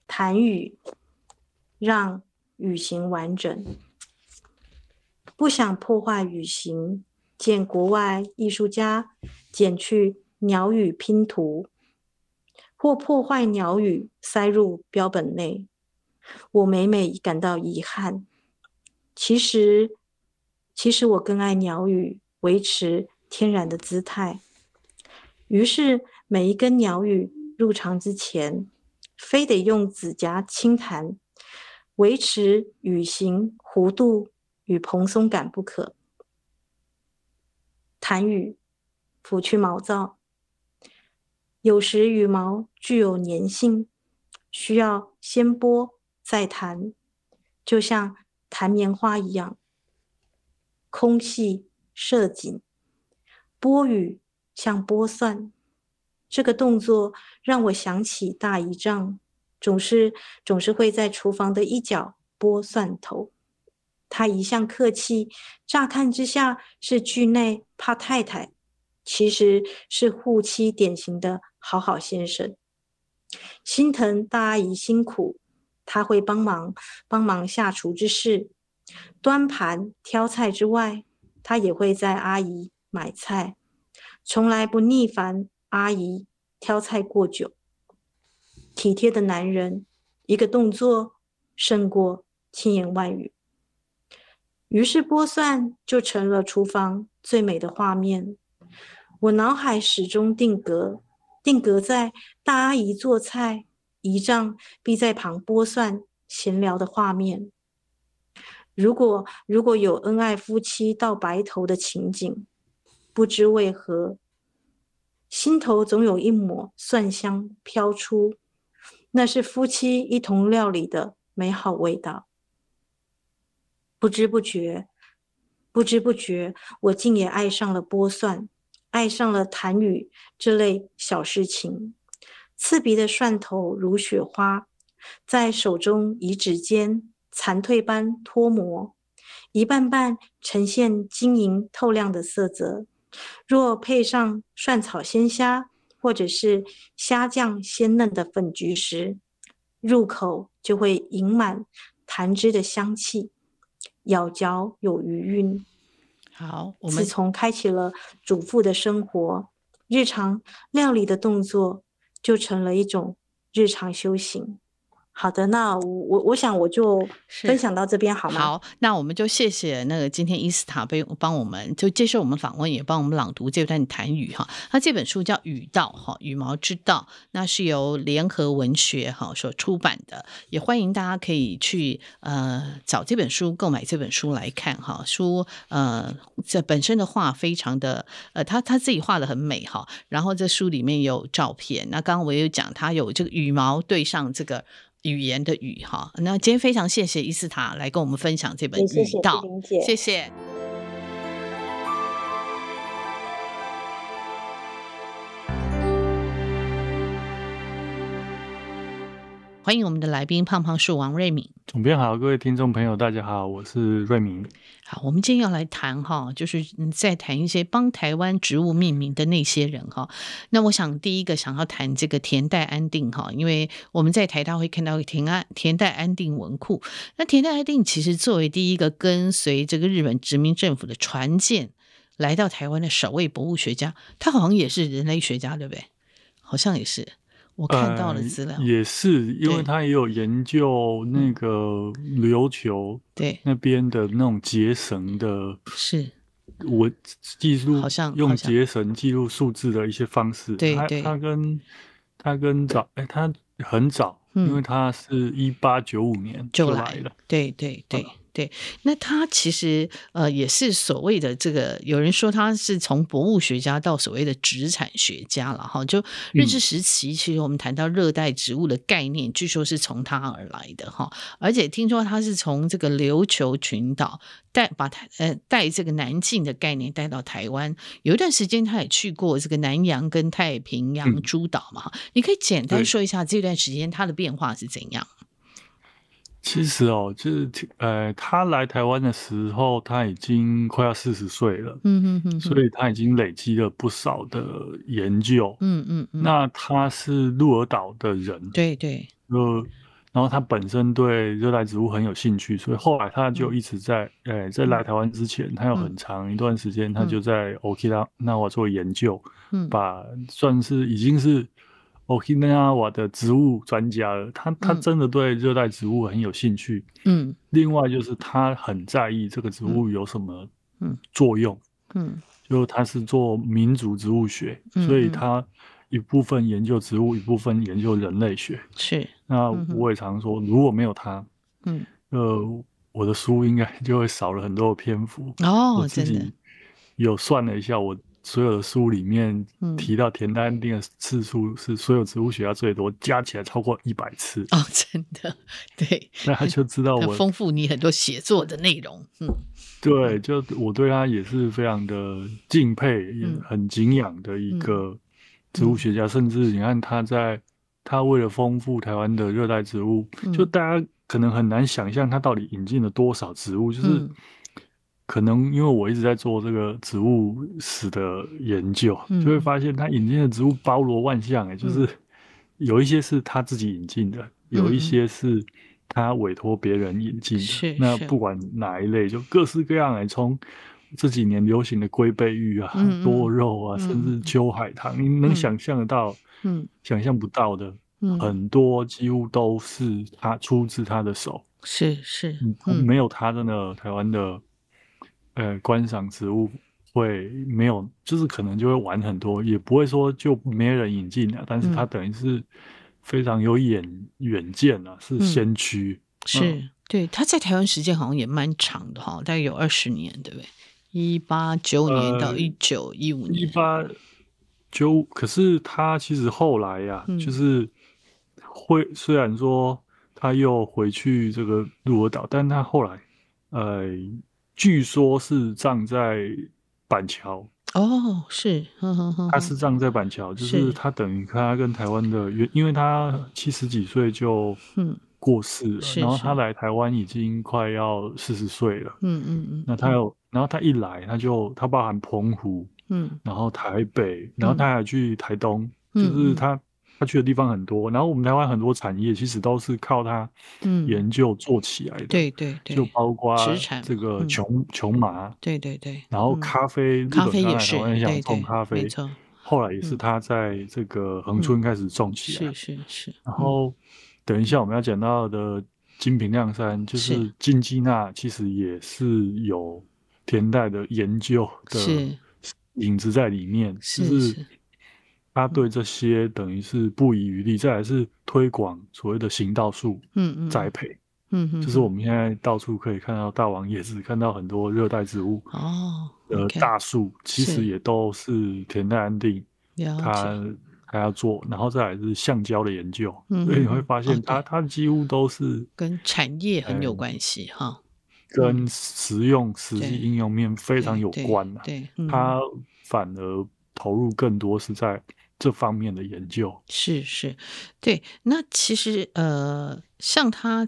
檀语让语形完整，不想破坏语形，见国外艺术家剪去鸟语拼图。或破坏鸟羽塞入标本内，我每每感到遗憾。其实，其实我更爱鸟羽维持天然的姿态。于是，每一根鸟羽入场之前，非得用指甲轻弹，维持羽形弧度与蓬松感不可。弹羽抚去毛躁。有时羽毛具有粘性，需要先剥再弹，就像弹棉花一样，空气射紧。剥羽像剥蒜，这个动作让我想起大姨丈，总是总是会在厨房的一角剥蒜头。他一向客气，乍看之下是惧内怕太太，其实是护妻典型的。好好先生，心疼大阿姨辛苦，他会帮忙帮忙下厨之事，端盘挑菜之外，他也会在阿姨买菜，从来不腻烦阿姨挑菜过久。体贴的男人，一个动作胜过千言万语。于是剥蒜就成了厨房最美的画面，我脑海始终定格。定格在大阿姨做菜，姨丈必在旁剥蒜闲聊的画面。如果如果有恩爱夫妻到白头的情景，不知为何，心头总有一抹蒜香飘出，那是夫妻一同料理的美好味道。不知不觉，不知不觉，我竟也爱上了剥蒜。爱上了檀语这类小事情，刺鼻的蒜头如雪花，在手中移指间残退般脱模，一瓣瓣呈现晶莹透亮的色泽。若配上蒜炒鲜虾，或者是虾酱鲜嫩的粉橘时，入口就会盈满弹汁的香气，咬嚼有余韵。好，我们自从开启了主妇的生活，日常料理的动作就成了一种日常修行。好的，那我我我想我就分享到这边好吗？好，那我们就谢谢那个今天伊斯塔被帮我们就接受我们访问，也帮我们朗读这段谈语哈。那这本书叫《羽道》哈，羽毛之道，那是由联合文学哈所出版的，也欢迎大家可以去呃找这本书购买这本书来看哈。书呃这本身的画非常的呃他他自己画的很美哈，然后这书里面有照片，那刚刚我也有讲他有这个羽毛对上这个。语言的语哈，那今天非常谢谢伊斯塔来跟我们分享这本《语道》，谢谢。欢迎我们的来宾胖胖树王瑞敏。总编好，各位听众朋友，大家好，我是瑞敏。好，我们今天要来谈哈，就是再谈一些帮台湾植物命名的那些人哈。那我想第一个想要谈这个田代安定哈，因为我们在台大会看到田安田代安定文库。那田代安定其实作为第一个跟随这个日本殖民政府的船舰来到台湾的首位博物学家，他好像也是人类学家，对不对？好像也是。我看到了资料，呃，也是因为他也有研究那个琉球对那边的那种结绳的，是我记录好像用结绳记录数字的一些方式。对，他他跟他跟早哎，他很早，因为他是一八九五年就来了。对对对。对，那他其实呃也是所谓的这个，有人说他是从博物学家到所谓的植产学家了哈。就日治时期，其实我们谈到热带植物的概念，据说是从他而来的哈。而且听说他是从这个琉球群岛带把台呃带这个南进的概念带到台湾，有一段时间他也去过这个南洋跟太平洋诸岛嘛。你可以简单说一下这段时间他的变化是怎样？其实哦，就是呃，他来台湾的时候，他已经快要四十岁了，嗯嗯嗯，所以他已经累积了不少的研究，嗯嗯。嗯。那他是鹿儿岛的人，对对，呃，然后他本身对热带植物很有兴趣，所以后来他就一直在，嗯、呃，在来。台湾之前，他有很长一段时间，他就在 Okinawa 做研究，嗯，把算是已经是。Okinawa 的植物专家了，他他真的对热带植物很有兴趣。嗯，另外就是他很在意这个植物有什么作用。嗯，嗯就他是做民族植物学，嗯，所以他一部分研究植物，一部分研究人类学。是，那我也常说，如果没有他，嗯，呃，我的书应该就会少了很多的篇幅。哦，我自己有算了一下，我。所有的书里面提到田单定的次数是所有植物学家最多，加起来超过一百次。哦，真的，对，那他就知道我丰富你很多写作的内容。嗯，对，就我对他也是非常的敬佩，也很敬仰的一个植物学家。甚至你看他在他为了丰富台湾的热带植物，就大家可能很难想象他到底引进了多少植物，就是。可能因为我一直在做这个植物史的研究，嗯、就会发现他引进的植物包罗万象，哎，就是有一些是他自己引进的，嗯、有一些是他委托别人引进的。嗯、那不管哪一类，就各式各样，哎，从这几年流行的龟背芋啊、嗯、(laughs) 多肉啊，甚至秋海棠，你、嗯、能想象得到，嗯，想象不到的，嗯、很多几乎都是他出自他的手。是是，嗯、没有他的呢，台湾的。呃，观赏植物会没有，就是可能就会晚很多，也不会说就没人引进了。但是他等于是非常有远远见啊，是先驱。嗯、是、嗯、对，他在台湾时间好像也蛮长的哈，大概有二十年，对不对？一八九五年到一九一五年。一八九，可是他其实后来呀、啊，嗯、就是会虽然说他又回去这个鹿儿岛，但他后来呃。据说是葬在板桥哦，是，呵呵呵，他是葬在板桥，就是他等于他跟台湾的，因为他七十几岁就过世了，然后他来台湾已经快要四十岁了。嗯嗯嗯。那他有，然后他一来，他就他包含澎湖，嗯，然后台北，然后他还去台东，就是他他去的地方很多。然后我们台湾很多产业其实都是靠他研究做起来的。对对对。就包括这个琼琼麻。对对对。然后咖啡，咖啡也是。日本想种咖啡，后来也是他在这个恒春开始种起来。是是是。然后。等一下，我们要讲到的金平亮山，就是金鸡纳，其实也是有田代的研究的影子在里面，是就是他对这些等于是不遗余力。再来是推广所谓的行道树，嗯嗯，栽培，嗯嗯，就是我们现在到处可以看到大王椰子，看到很多热带植物哦，呃，大树其实也都是田代安定他。还要做，然后再来是橡胶的研究，嗯、所以你会发现它、哦、它几乎都是跟产业很有关系哈，跟实用实际应用面非常有关的。对，它反而投入更多是在这方面的研究。是是，对。那其实呃，像他。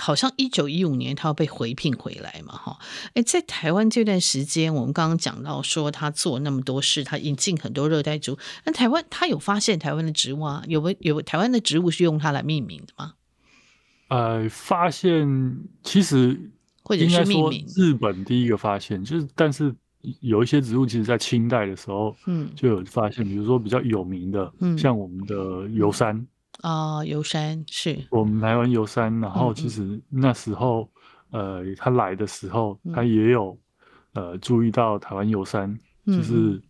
好像一九一五年他要被回聘回来嘛，哈，哎，在台湾这段时间，我们刚刚讲到说他做那么多事，他引进很多热带植物。那台湾他有发现台湾的植物啊？有没有台湾的植物是用它来命名的吗？呃，发现其实或者是命名，日本第一个发现就是，但是有一些植物其实在清代的时候，嗯，就有发现，比如说比较有名的，嗯，像我们的油杉。啊，油杉是。我们台湾油杉，然后其实那时候，嗯、呃，他来的时候，他也有呃注意到台湾油杉，就是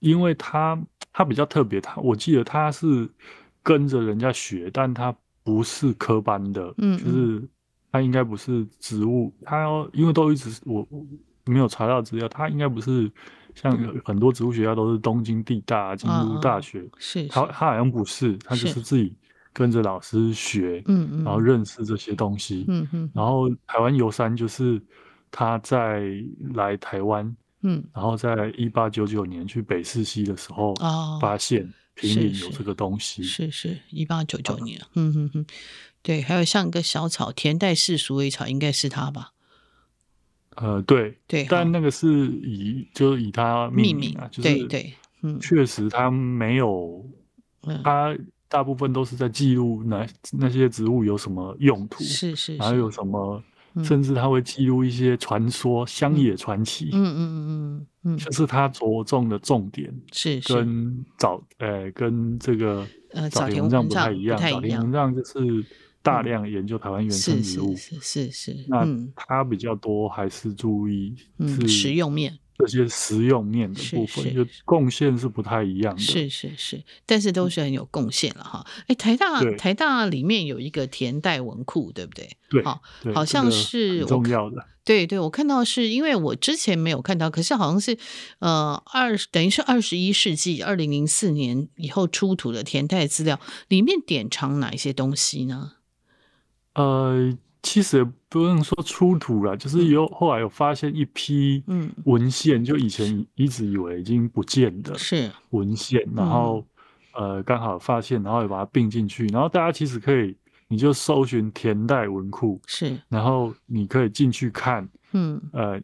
因为他他比较特别，他我记得他是跟着人家学，但他不是科班的，嗯，就是他应该不是植物，他因为都一直我没有查到资料，他应该不是。像很多植物学家都是东京地大、京都大学，哦、是，是。他他好像不是，他就是自己跟着老师学，嗯嗯，然后认识这些东西，嗯嗯，然后台湾游山就是他在来台湾，嗯，然后在一八九九年去北四溪的时候，发现哦平里有这个东西，哦、是是一八九九年，嗯嗯嗯，对，还有像一个小草田代氏鼠尾草，应该是他吧。呃，对对，但那个是以就是以他命名啊，就是对对，嗯，确实他没有，他大部分都是在记录那那些植物有什么用途，是是，还有什么，甚至他会记录一些传说、乡野传奇，嗯嗯嗯嗯嗯，就是他着重的重点是跟早呃跟这个呃早田文藏不太一样，早田文藏就是。大量研究台湾原生植物，是是是，那它比较多还是注意是实用面这些实用面的部分，就贡献是不太一样的，是是是，但是都是很有贡献了哈。哎，台大台大里面有一个田代文库，对不对？对，好，好像是重要的。对对，我看到是因为我之前没有看到，可是好像是呃二等于是二十一世纪二零零四年以后出土的田代资料，里面典藏哪一些东西呢？呃，其实也不用说出土了，就是有后来有发现一批嗯。文献，就以前一直以为已经不见的是。文献，然后呃刚好发现，然后也把它并进去，然后大家其实可以，你就搜寻田代文库是，然后你可以进去看，嗯。呃，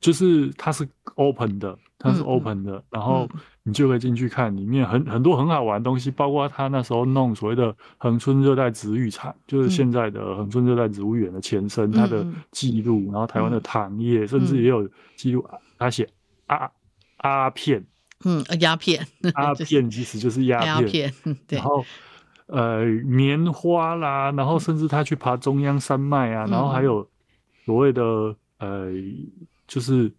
就是它是 open 的。它是 open 的，嗯、然后你就可以进去看里面很很多很好玩的东西，包括他那时候弄所谓的恒春热带植物场，就是现在的恒春热带植物园的前身，它的记录，然后台湾的糖业，甚至也有记录，他写阿阿片，嗯，鸦片，阿片其实就是鸦片，对，然后呃棉花啦，然后甚至他去爬中央山脉啊，然后还有所谓的呃就是。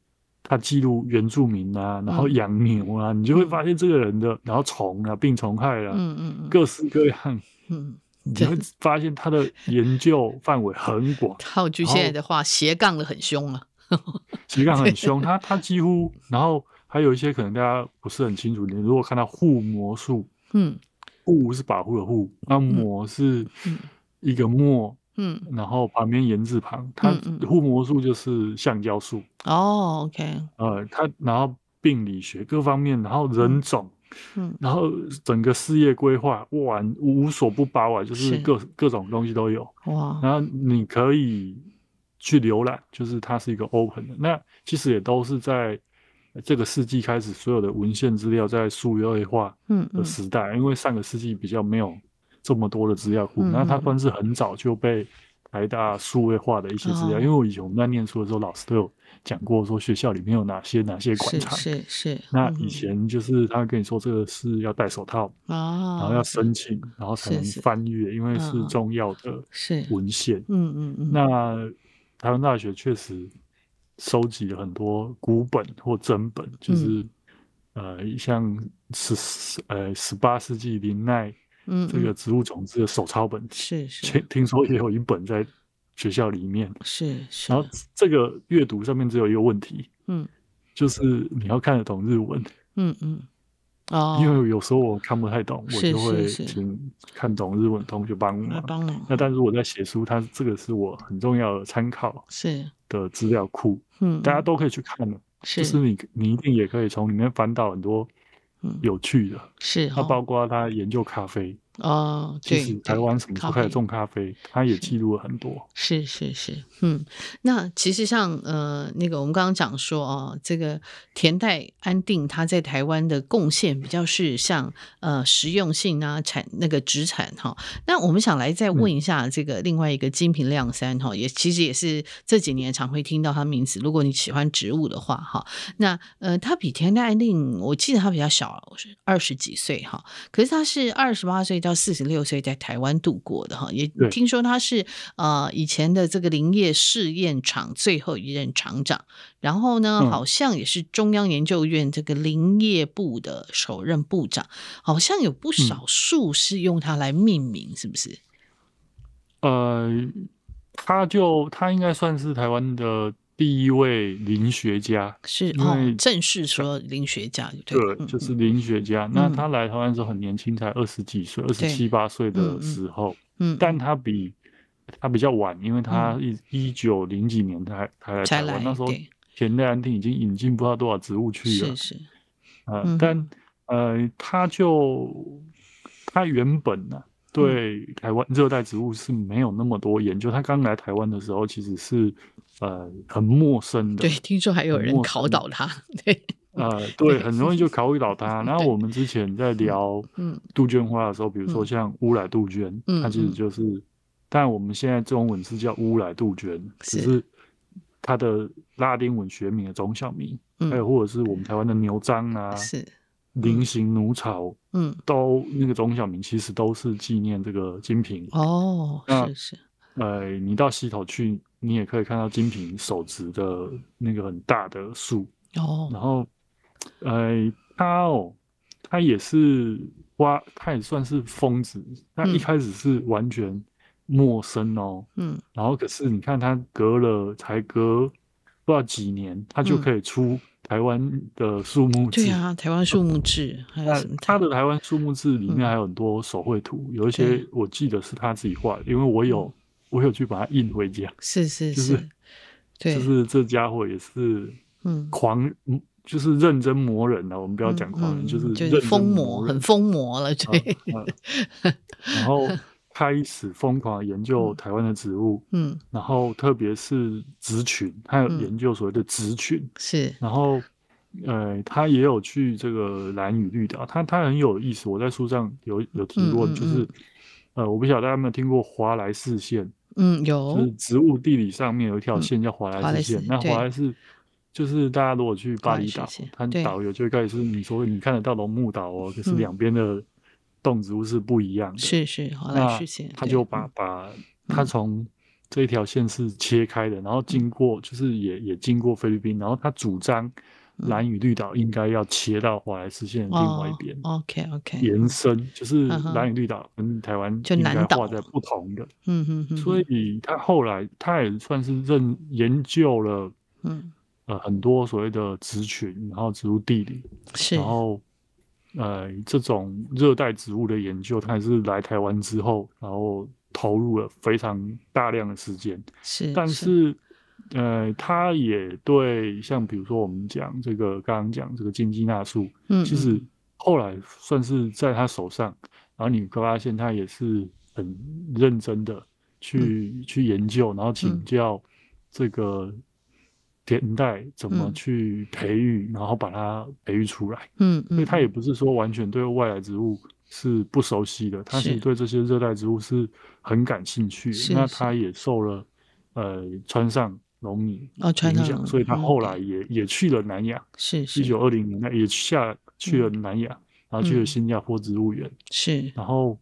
他记录原住民啊，然后养牛啊，嗯、你就会发现这个人的，然后虫啊、病虫害啊，嗯嗯，各式各样，嗯，你会发现他的研究范围很广。套句现在的话，斜杠的很凶啊，(laughs) 斜杠很凶。(laughs) 他他几乎，然后还有一些可能大家不是很清楚，你如果看到护魔术，嗯，护是保护的护，那魔是一个墨。嗯，然后旁边言字旁，它护魔术就是橡胶树。哦，OK。呃，它然后病理学各方面，然后人种，嗯，然后整个事业规划哇，无所不包啊，就是各是各种东西都有哇。然后你可以去浏览，就是它是一个 open 的。那其实也都是在这个世纪开始，所有的文献资料在数位化的时代，嗯嗯、因为上个世纪比较没有这么多的资料库，嗯、那它算是很早就被台大数位化的一些资料。哦、因为我以前我们在念书的时候，老师都有。讲过说学校里面有哪些哪些馆藏，是是，是。那以前就是他会跟你说这个是要戴手套，哦、然后要申请，然后才能翻阅，是是因为是重要的文献。嗯嗯嗯。那台湾大学确实收集了很多古本或真本，就是、嗯、呃像十呃十八世纪林奈这个植物种子的手抄本，是 (laughs) 是。听说也有一本在。学校里面是，是，然后这个阅读上面只有一个问题，嗯，就是你要看得懂日文，嗯嗯，哦，因为有时候我看不太懂，我就会请看懂日文同学帮忙。帮忙。那但是我在写书，它这个是我很重要的参考是的资料库，嗯，大家都可以去看的，是，就是你你一定也可以从里面翻到很多有趣的，是，它包括他研究咖啡。哦，对，其实台湾什么时候开始种咖啡，他也记录了很多。是是是，嗯，那其实像呃那个我们刚刚讲说哦，这个田代安定他在台湾的贡献比较是像呃实用性啊产那个植产哈。那我们想来再问一下这个另外一个金平亮三哈，也其实也是这几年常会听到他名字。如果你喜欢植物的话哈，那呃他比田代安定我记得他比较小，二十几岁哈，可是他是二十八岁到四十六岁在台湾度过的哈，也听说他是呃以前的这个林业试验场最后一任厂长，然后呢，好像也是中央研究院这个林业部的首任部长，好像有不少树是用它来命名，是不是？呃，他就他应该算是台湾的。第一位林学家是因为正式说林学家，对，对，就是林学家。嗯、那他来台湾的时候很年轻，才二十几岁，二十七八岁的时候。嗯，但他比他比较晚，因为他一一九零几年他才才来台湾。那时候田代安定已经引进不知道多少植物去了。是是。呃，嗯、但呃，他就他原本呢、啊，对台湾热带植物是没有那么多研究。他刚来台湾的时候，其实是。呃，很陌生的。对，听说还有人考倒他。对，呃，对，很容易就考倒他。(laughs) 然后我们之前在聊杜鹃花的时候，比如说像乌来杜鹃，它其实就是，但我们现在中文是叫乌来杜鹃，只是它的拉丁文学名的种小名，还有或者是我们台湾的牛樟啊，是菱形奴草，嗯，都那个种小名其实都是纪念这个金瓶。哦，是是。呃，你到溪头去。你也可以看到金平手植的那个很大的树哦，然后，呃，他哦，他也是挖，他也算是疯子。他一开始是完全陌生哦，嗯，然后可是你看他隔了才隔不知道几年，他就可以出台湾的树木志。对啊，台湾树木志，还有什么？他的台湾树木志里面还有很多手绘图，有一些我记得是他自己画的，因为我有。我有去把它印回家，是是是，对，就是这家伙也是，嗯，狂，就是认真磨人了。我们不要讲狂人，就是就是疯魔，很疯魔了，对。然后开始疯狂研究台湾的植物，嗯，然后特别是植群，他有研究所谓的植群，是。然后，呃，他也有去这个兰屿绿岛，他他很有意思。我在书上有有提过，就是，呃，我不晓得大家有没有听过华莱士线。嗯，有，就是植物地理上面有一条线叫华莱士线。那华莱士就是大家如果去巴厘岛，它导游就会告诉是你说你看得到龙目岛哦，可是两边的动植物是不一样的。是是，华莱士线，他就把把他从这一条线是切开的，然后经过就是也也经过菲律宾，然后他主张。兰屿绿岛应该要切到华莱士线的另外一边，OK OK，延伸就是蓝与绿岛跟台湾就南岛在不同的，嗯嗯嗯，所以他后来他也算是认研究了，嗯呃很多所谓的植群，然后植物地理，是，然后呃这种热带植物的研究，他也是来台湾之后，然后投入了非常大量的时间，是，但是。呃，他也对，像比如说我们讲这个，刚刚讲这个金鸡纳素，嗯，其实后来算是在他手上，然后你会发现他也是很认真的去、嗯、去研究，然后请教这个田代怎么去培育，嗯、然后把它培育出来。嗯，因为他也不是说完全对外来植物是不熟悉的，他其实对这些热带植物是很感兴趣的。那他也受了呃穿上隆尼影响，所以他后来也、嗯、也去了南亚。是一九二零年代也下去了南亚、嗯，然后去了新加坡植物园。是，然后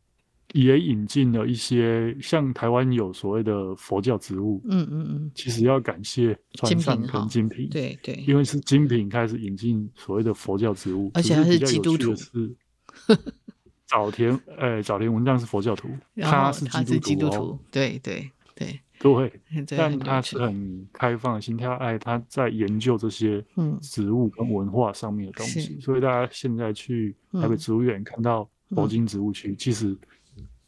也引进了一些像台湾有所谓的佛教植物。嗯嗯嗯，其实要感谢川上跟金平。对对，因为是金平开始引进所谓的佛教植物，而且他是基督徒。是。早田，哎、欸，早田文章是佛教徒，他是基督徒，对，对对对 (laughs) 对，但他是很开放的心态，哎，他在研究这些植物跟文化上面的东西，嗯、所以大家现在去台北植物园看到铂金植物区，嗯，其实。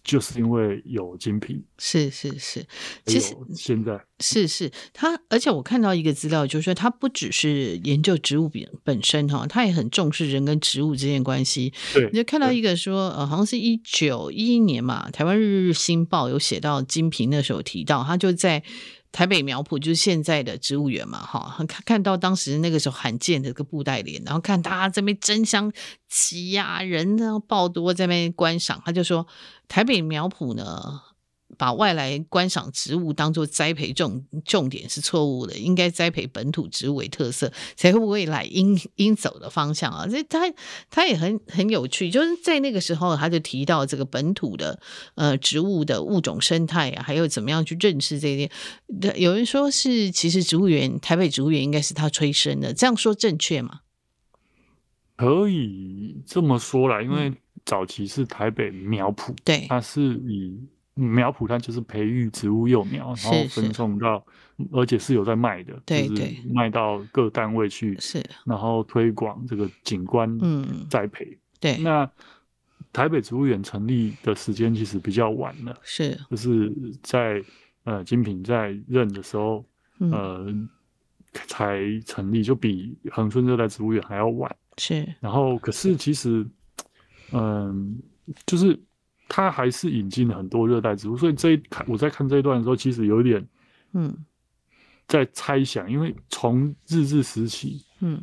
就是因为有精品，是是是，其实现在是是他，而且我看到一个资料，就是说他不只是研究植物本本身哈，他也很重视人跟植物之间关系。对，你就看到一个说，呃，好像是一九一一年嘛，台湾日日新报有写到精品那时候提到，他就在。台北苗圃就是现在的植物园嘛，哈，看看到当时那个时候罕见的这个布袋莲，然后看大家这边争相挤呀，人呢爆多在那边观赏，他就说台北苗圃呢。把外来观赏植物当做栽培重重点是错误的，应该栽培本土植物为特色，才会未来应应走的方向啊！这他他也很很有趣，就是在那个时候他就提到这个本土的呃植物的物种生态啊，还有怎么样去认识这些。有人说是其实植物园台北植物园应该是他催生的，这样说正确吗？可以这么说啦，因为早期是台北苗圃，对，它是以。苗圃它就是培育植物幼苗，然后分送到，而且是有在卖的，就是卖到各单位去，是，然后推广这个景观栽培。嗯、对，那台北植物园成立的时间其实比较晚了，是，就是在呃金品在任的时候，呃、嗯、才成立，就比恒春热带植物园还要晚。是，然后可是其实，嗯、呃，就是。他还是引进了很多热带植物，所以这一看我在看这一段的时候，其实有一点，嗯，在猜想，因为从日治时期，嗯，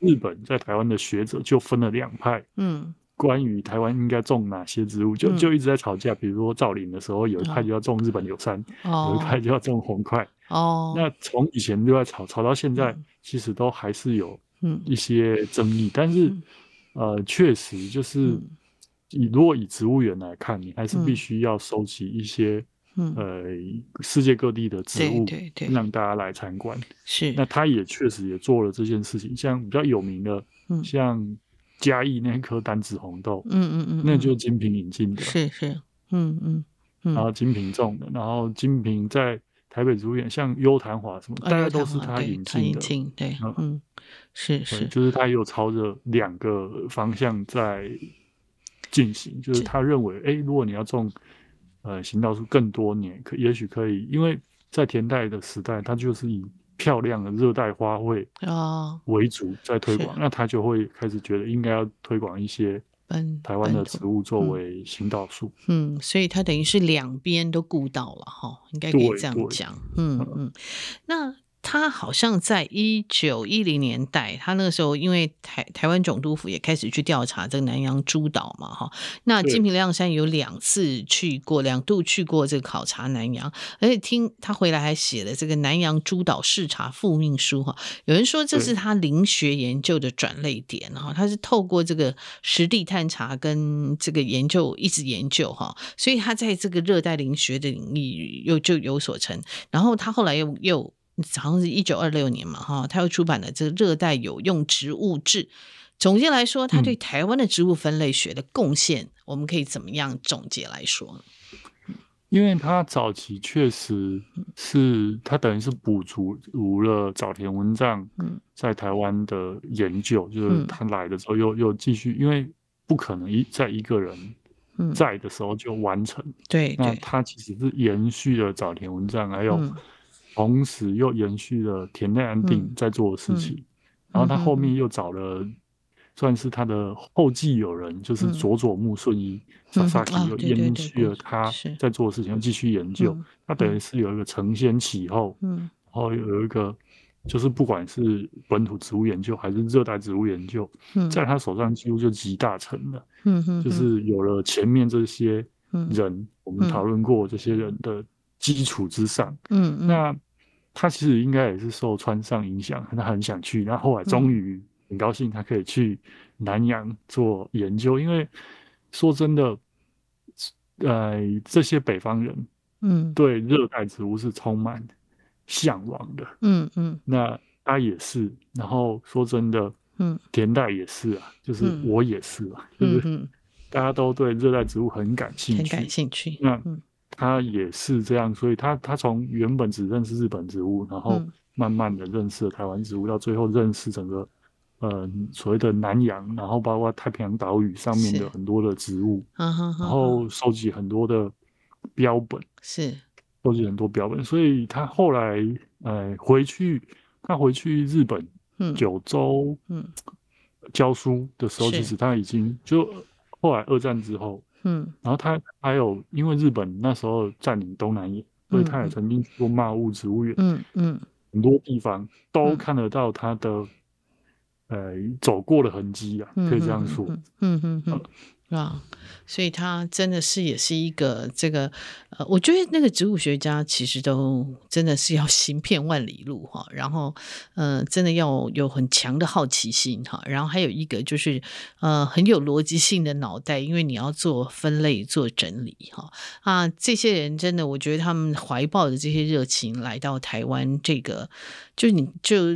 日本在台湾的学者就分了两派，嗯，关于台湾应该种哪些植物，就就一直在吵架。比如说造林的时候，有一派就要种日本柳杉，有一派就要种红桧，哦，那从以前就在吵，吵到现在，其实都还是有一些争议，但是，呃，确实就是。以如果以植物园来看，你还是必须要收集一些、嗯、呃世界各地的植物，对对对，让大家来参观。是，那他也确实也做了这件事情。像比较有名的，嗯、像嘉义那颗单子红豆，嗯嗯嗯，那就是金平引进的。是是，嗯嗯嗯，然后金平种的，然后金平在台北植物园，像优昙华什么，大概都是他引进的。对，对嗯，嗯是是，就是他也有朝着两个方向在。进行就是他认为，哎、欸，如果你要种，呃，行道树更多年，可也许可以，因为在田代的时代，它就是以漂亮的热带花卉啊为主在推广，那他就会开始觉得应该要推广一些台湾的植物作为行道树。嗯，所以他等于是两边都顾到了哈，应该可以这样讲。嗯。嗯，那。他好像在一九一零年代，他那个时候因为台台湾总督府也开始去调查这个南洋诸岛嘛，哈，那金平亮山有两次去过，两度去过这个考察南洋，而且听他回来还写了这个南洋诸岛视察复命书，哈，有人说这是他林学研究的转捩点，哈，他是透过这个实地探查跟这个研究一直研究，哈，所以他在这个热带林学的领域又就有所成，然后他后来又又。好像是一九二六年嘛，哈，他又出版了这个《热带有用植物志》。总结来说，他对台湾的植物分类学的贡献，嗯，我们可以怎么样总结来说？因为他早期确实是他等于是补足足了早田文藏在台湾的研究，嗯，就是他来的时候又又继续，因为不可能一在一个人在的时候就完成。对，那他其实是延续了早田文藏还有。嗯同时又延续了田内安定在做的事情，然后他后面又找了算是他的后继有人，就是佐佐木顺一萨萨基又延续了他在做的事情，又继续研究。他等于是有一个承先启后，嗯，然后有一个就是不管是本土植物研究还是热带植物研究，在他手上几乎就集大成了。嗯，就是有了前面这些人，我们讨论过这些人的基础之上，嗯，那他其实应该也是受川上影响，他很想去，然后后来终于。很高兴他可以去南洋做研究，因为说真的，呃，这些北方人，嗯，对热带植物是充满向往的，嗯嗯，那他也是，然后说真的，嗯，田代也是啊，就是我也是啊，就是大家都对热带植物很感兴趣，很感兴趣，那他也是这样，所以他他从原本只认识日本植物，然后慢慢的认识了台湾植物，到最后认识整个。呃，所谓的南洋，然后包括太平洋岛屿上面的很多的植物，然后收集很多的标本，是。收集很多标本，所以他后来呃回去，他回去日本九州嗯。教书的时候，其实他已经就后来二战之后，嗯，然后他还有因为日本那时候占领东南亚，所以他也曾经去过茂物植物园，嗯嗯，很多地方都看得到他的。呃，走过的痕迹啊，可以这样说。嗯嗯嗯，是啊，所以他真的是也是一个这个，呃，我觉得那个植物学家其实都真的是要行遍万里路哈，然后呃，真的要有很强的好奇心哈，然后还有一个就是呃很有逻辑性的脑袋，因为你要做分类做整理哈啊，这些人真的，我觉得他们怀抱着这些热情来到台湾这个。就你就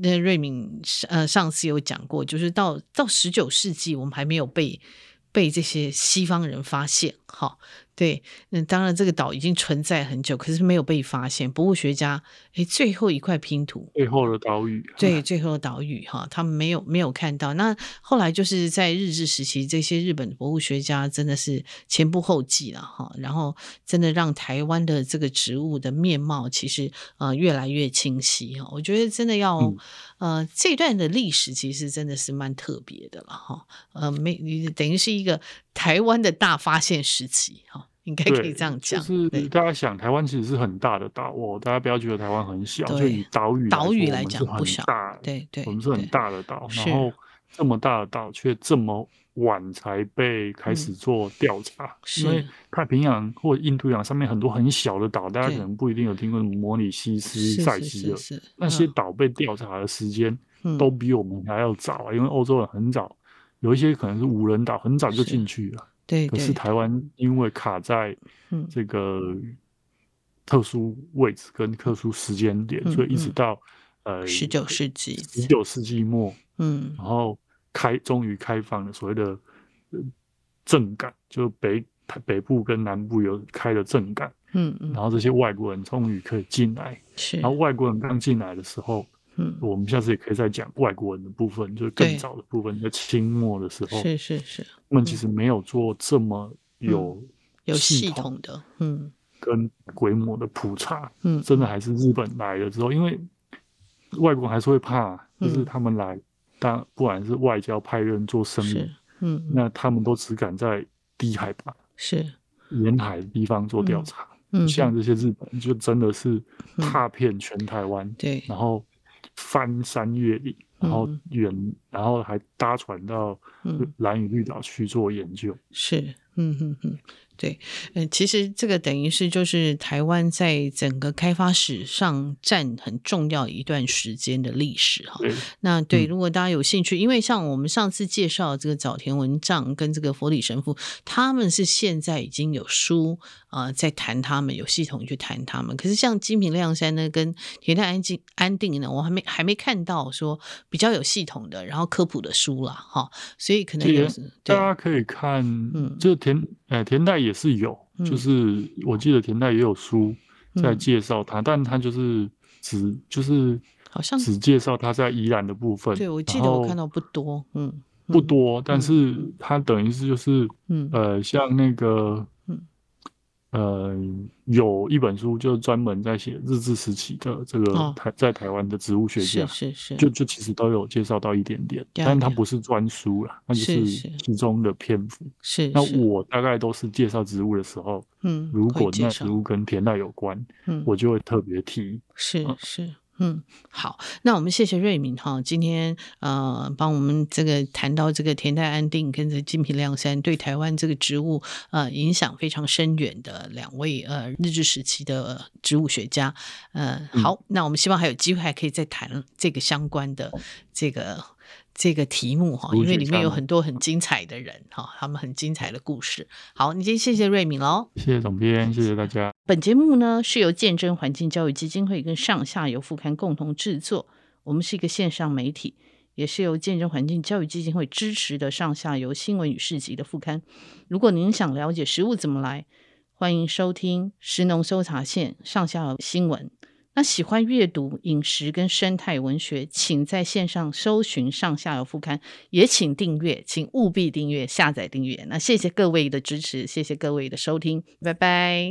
那瑞敏呃上次有讲过，就是到到十九世纪，我们还没有被被这些西方人发现，哈。对，那当然这个岛已经存在很久，可是没有被发现。博物学家，哎，最后一块拼图，最后的岛屿，对，最后的岛屿哈，他们没有没有看到。那后来就是在日治时期，这些日本博物学家真的是前仆后继了哈，然后真的让台湾的这个植物的面貌其实呃越来越清晰哈。我觉得真的要、嗯、呃这段的历史其实真的是蛮特别的了哈，呃没等于是一个。台湾的大发现时期，哈，应该可以这样讲。就是大家想，台湾其实是很大的岛哦，大家不要觉得台湾很小，就以岛屿岛屿来讲不小。对对，我们是很大的岛，然后这么大的岛却这么晚才被开始做调查。因为太平洋或印度洋上面很多很小的岛，大家可能不一定有听过什么摩里西斯、塞西尔那些岛被调查的时间都比我们还要早，因为欧洲人很早。有一些可能是无人岛，很早就进去了。对，可是台湾因为卡在这个特殊位置跟特殊时间点，所以一直到呃十九世纪，十九世纪末，嗯，然后开终于开放了所谓的正港，就北北部跟南部有开了正港，嗯嗯，然后这些外国人终于可以进来，是，然后外国人刚进来的时候。嗯，我们下次也可以再讲外国人的部分，就是更早的部分，在清末的时候，是是是，他们其实没有做这么有有系统的，嗯，跟规模的普查，嗯，真的还是日本来了之后，因为外国人还是会怕，就是他们来，当不管是外交派人做生意，嗯，那他们都只敢在低海拔、是。沿海的地方做调查，嗯，像这些日本就真的是踏遍全台湾，对，然后。翻山越岭，然后远，嗯、然后还搭船到蓝屿绿岛去做研究。是，嗯哼哼。对，嗯，其实这个等于是就是台湾在整个开发史上占很重要一段时间的历史哈。那对，如果大家有兴趣，因为像我们上次介绍这个早田文藏跟这个佛理神父，他们是现在已经有书啊、在谈他们有系统去谈他们。可是像金平亮山呢，跟田代安静安定呢，我还没还没看到说比较有系统的，然后科普的书了哈。所以可能有对大家可以看，嗯，就田呃田代也。是有，就是我记得田代也有书在介绍他，嗯、但他就是只就是好像只介绍他在宜兰的部分。对，我记得我看到不多，嗯，不多，但是他等于是就是，嗯、呃，像那个，呃，有一本书就专门在写日治时期的这个台、哦、在台湾的植物学家，是是是，就就其实都有介绍到一点点，但它不是专书啦，那就是其中的篇幅。是，是，那我大概都是介绍植物的时候，嗯，如果那植物跟田代有关，嗯，我就会特别提。是是。嗯嗯，好，那我们谢谢瑞敏哈，今天呃帮我们这个谈到这个田代安定跟这金平亮山对台湾这个植物呃影响非常深远的两位呃日治时期的植物学家，呃好，嗯、那我们希望还有机会还可以再谈这个相关的这个。这个题目哈，因为里面有很多很精彩的人哈，他们很精彩的故事。好，你先谢谢瑞敏喽，谢谢总编，谢谢大家。本节目呢是由见证环境教育基金会跟上下游副刊共同制作，我们是一个线上媒体，也是由见证环境教育基金会支持的上下游新闻与市集的副刊。如果您想了解食物怎么来，欢迎收听食农搜查线上下游新闻。那喜欢阅读饮食跟生态文学，请在线上搜寻上下游副刊，也请订阅，请务必订阅、下载订阅。那谢谢各位的支持，谢谢各位的收听，拜拜。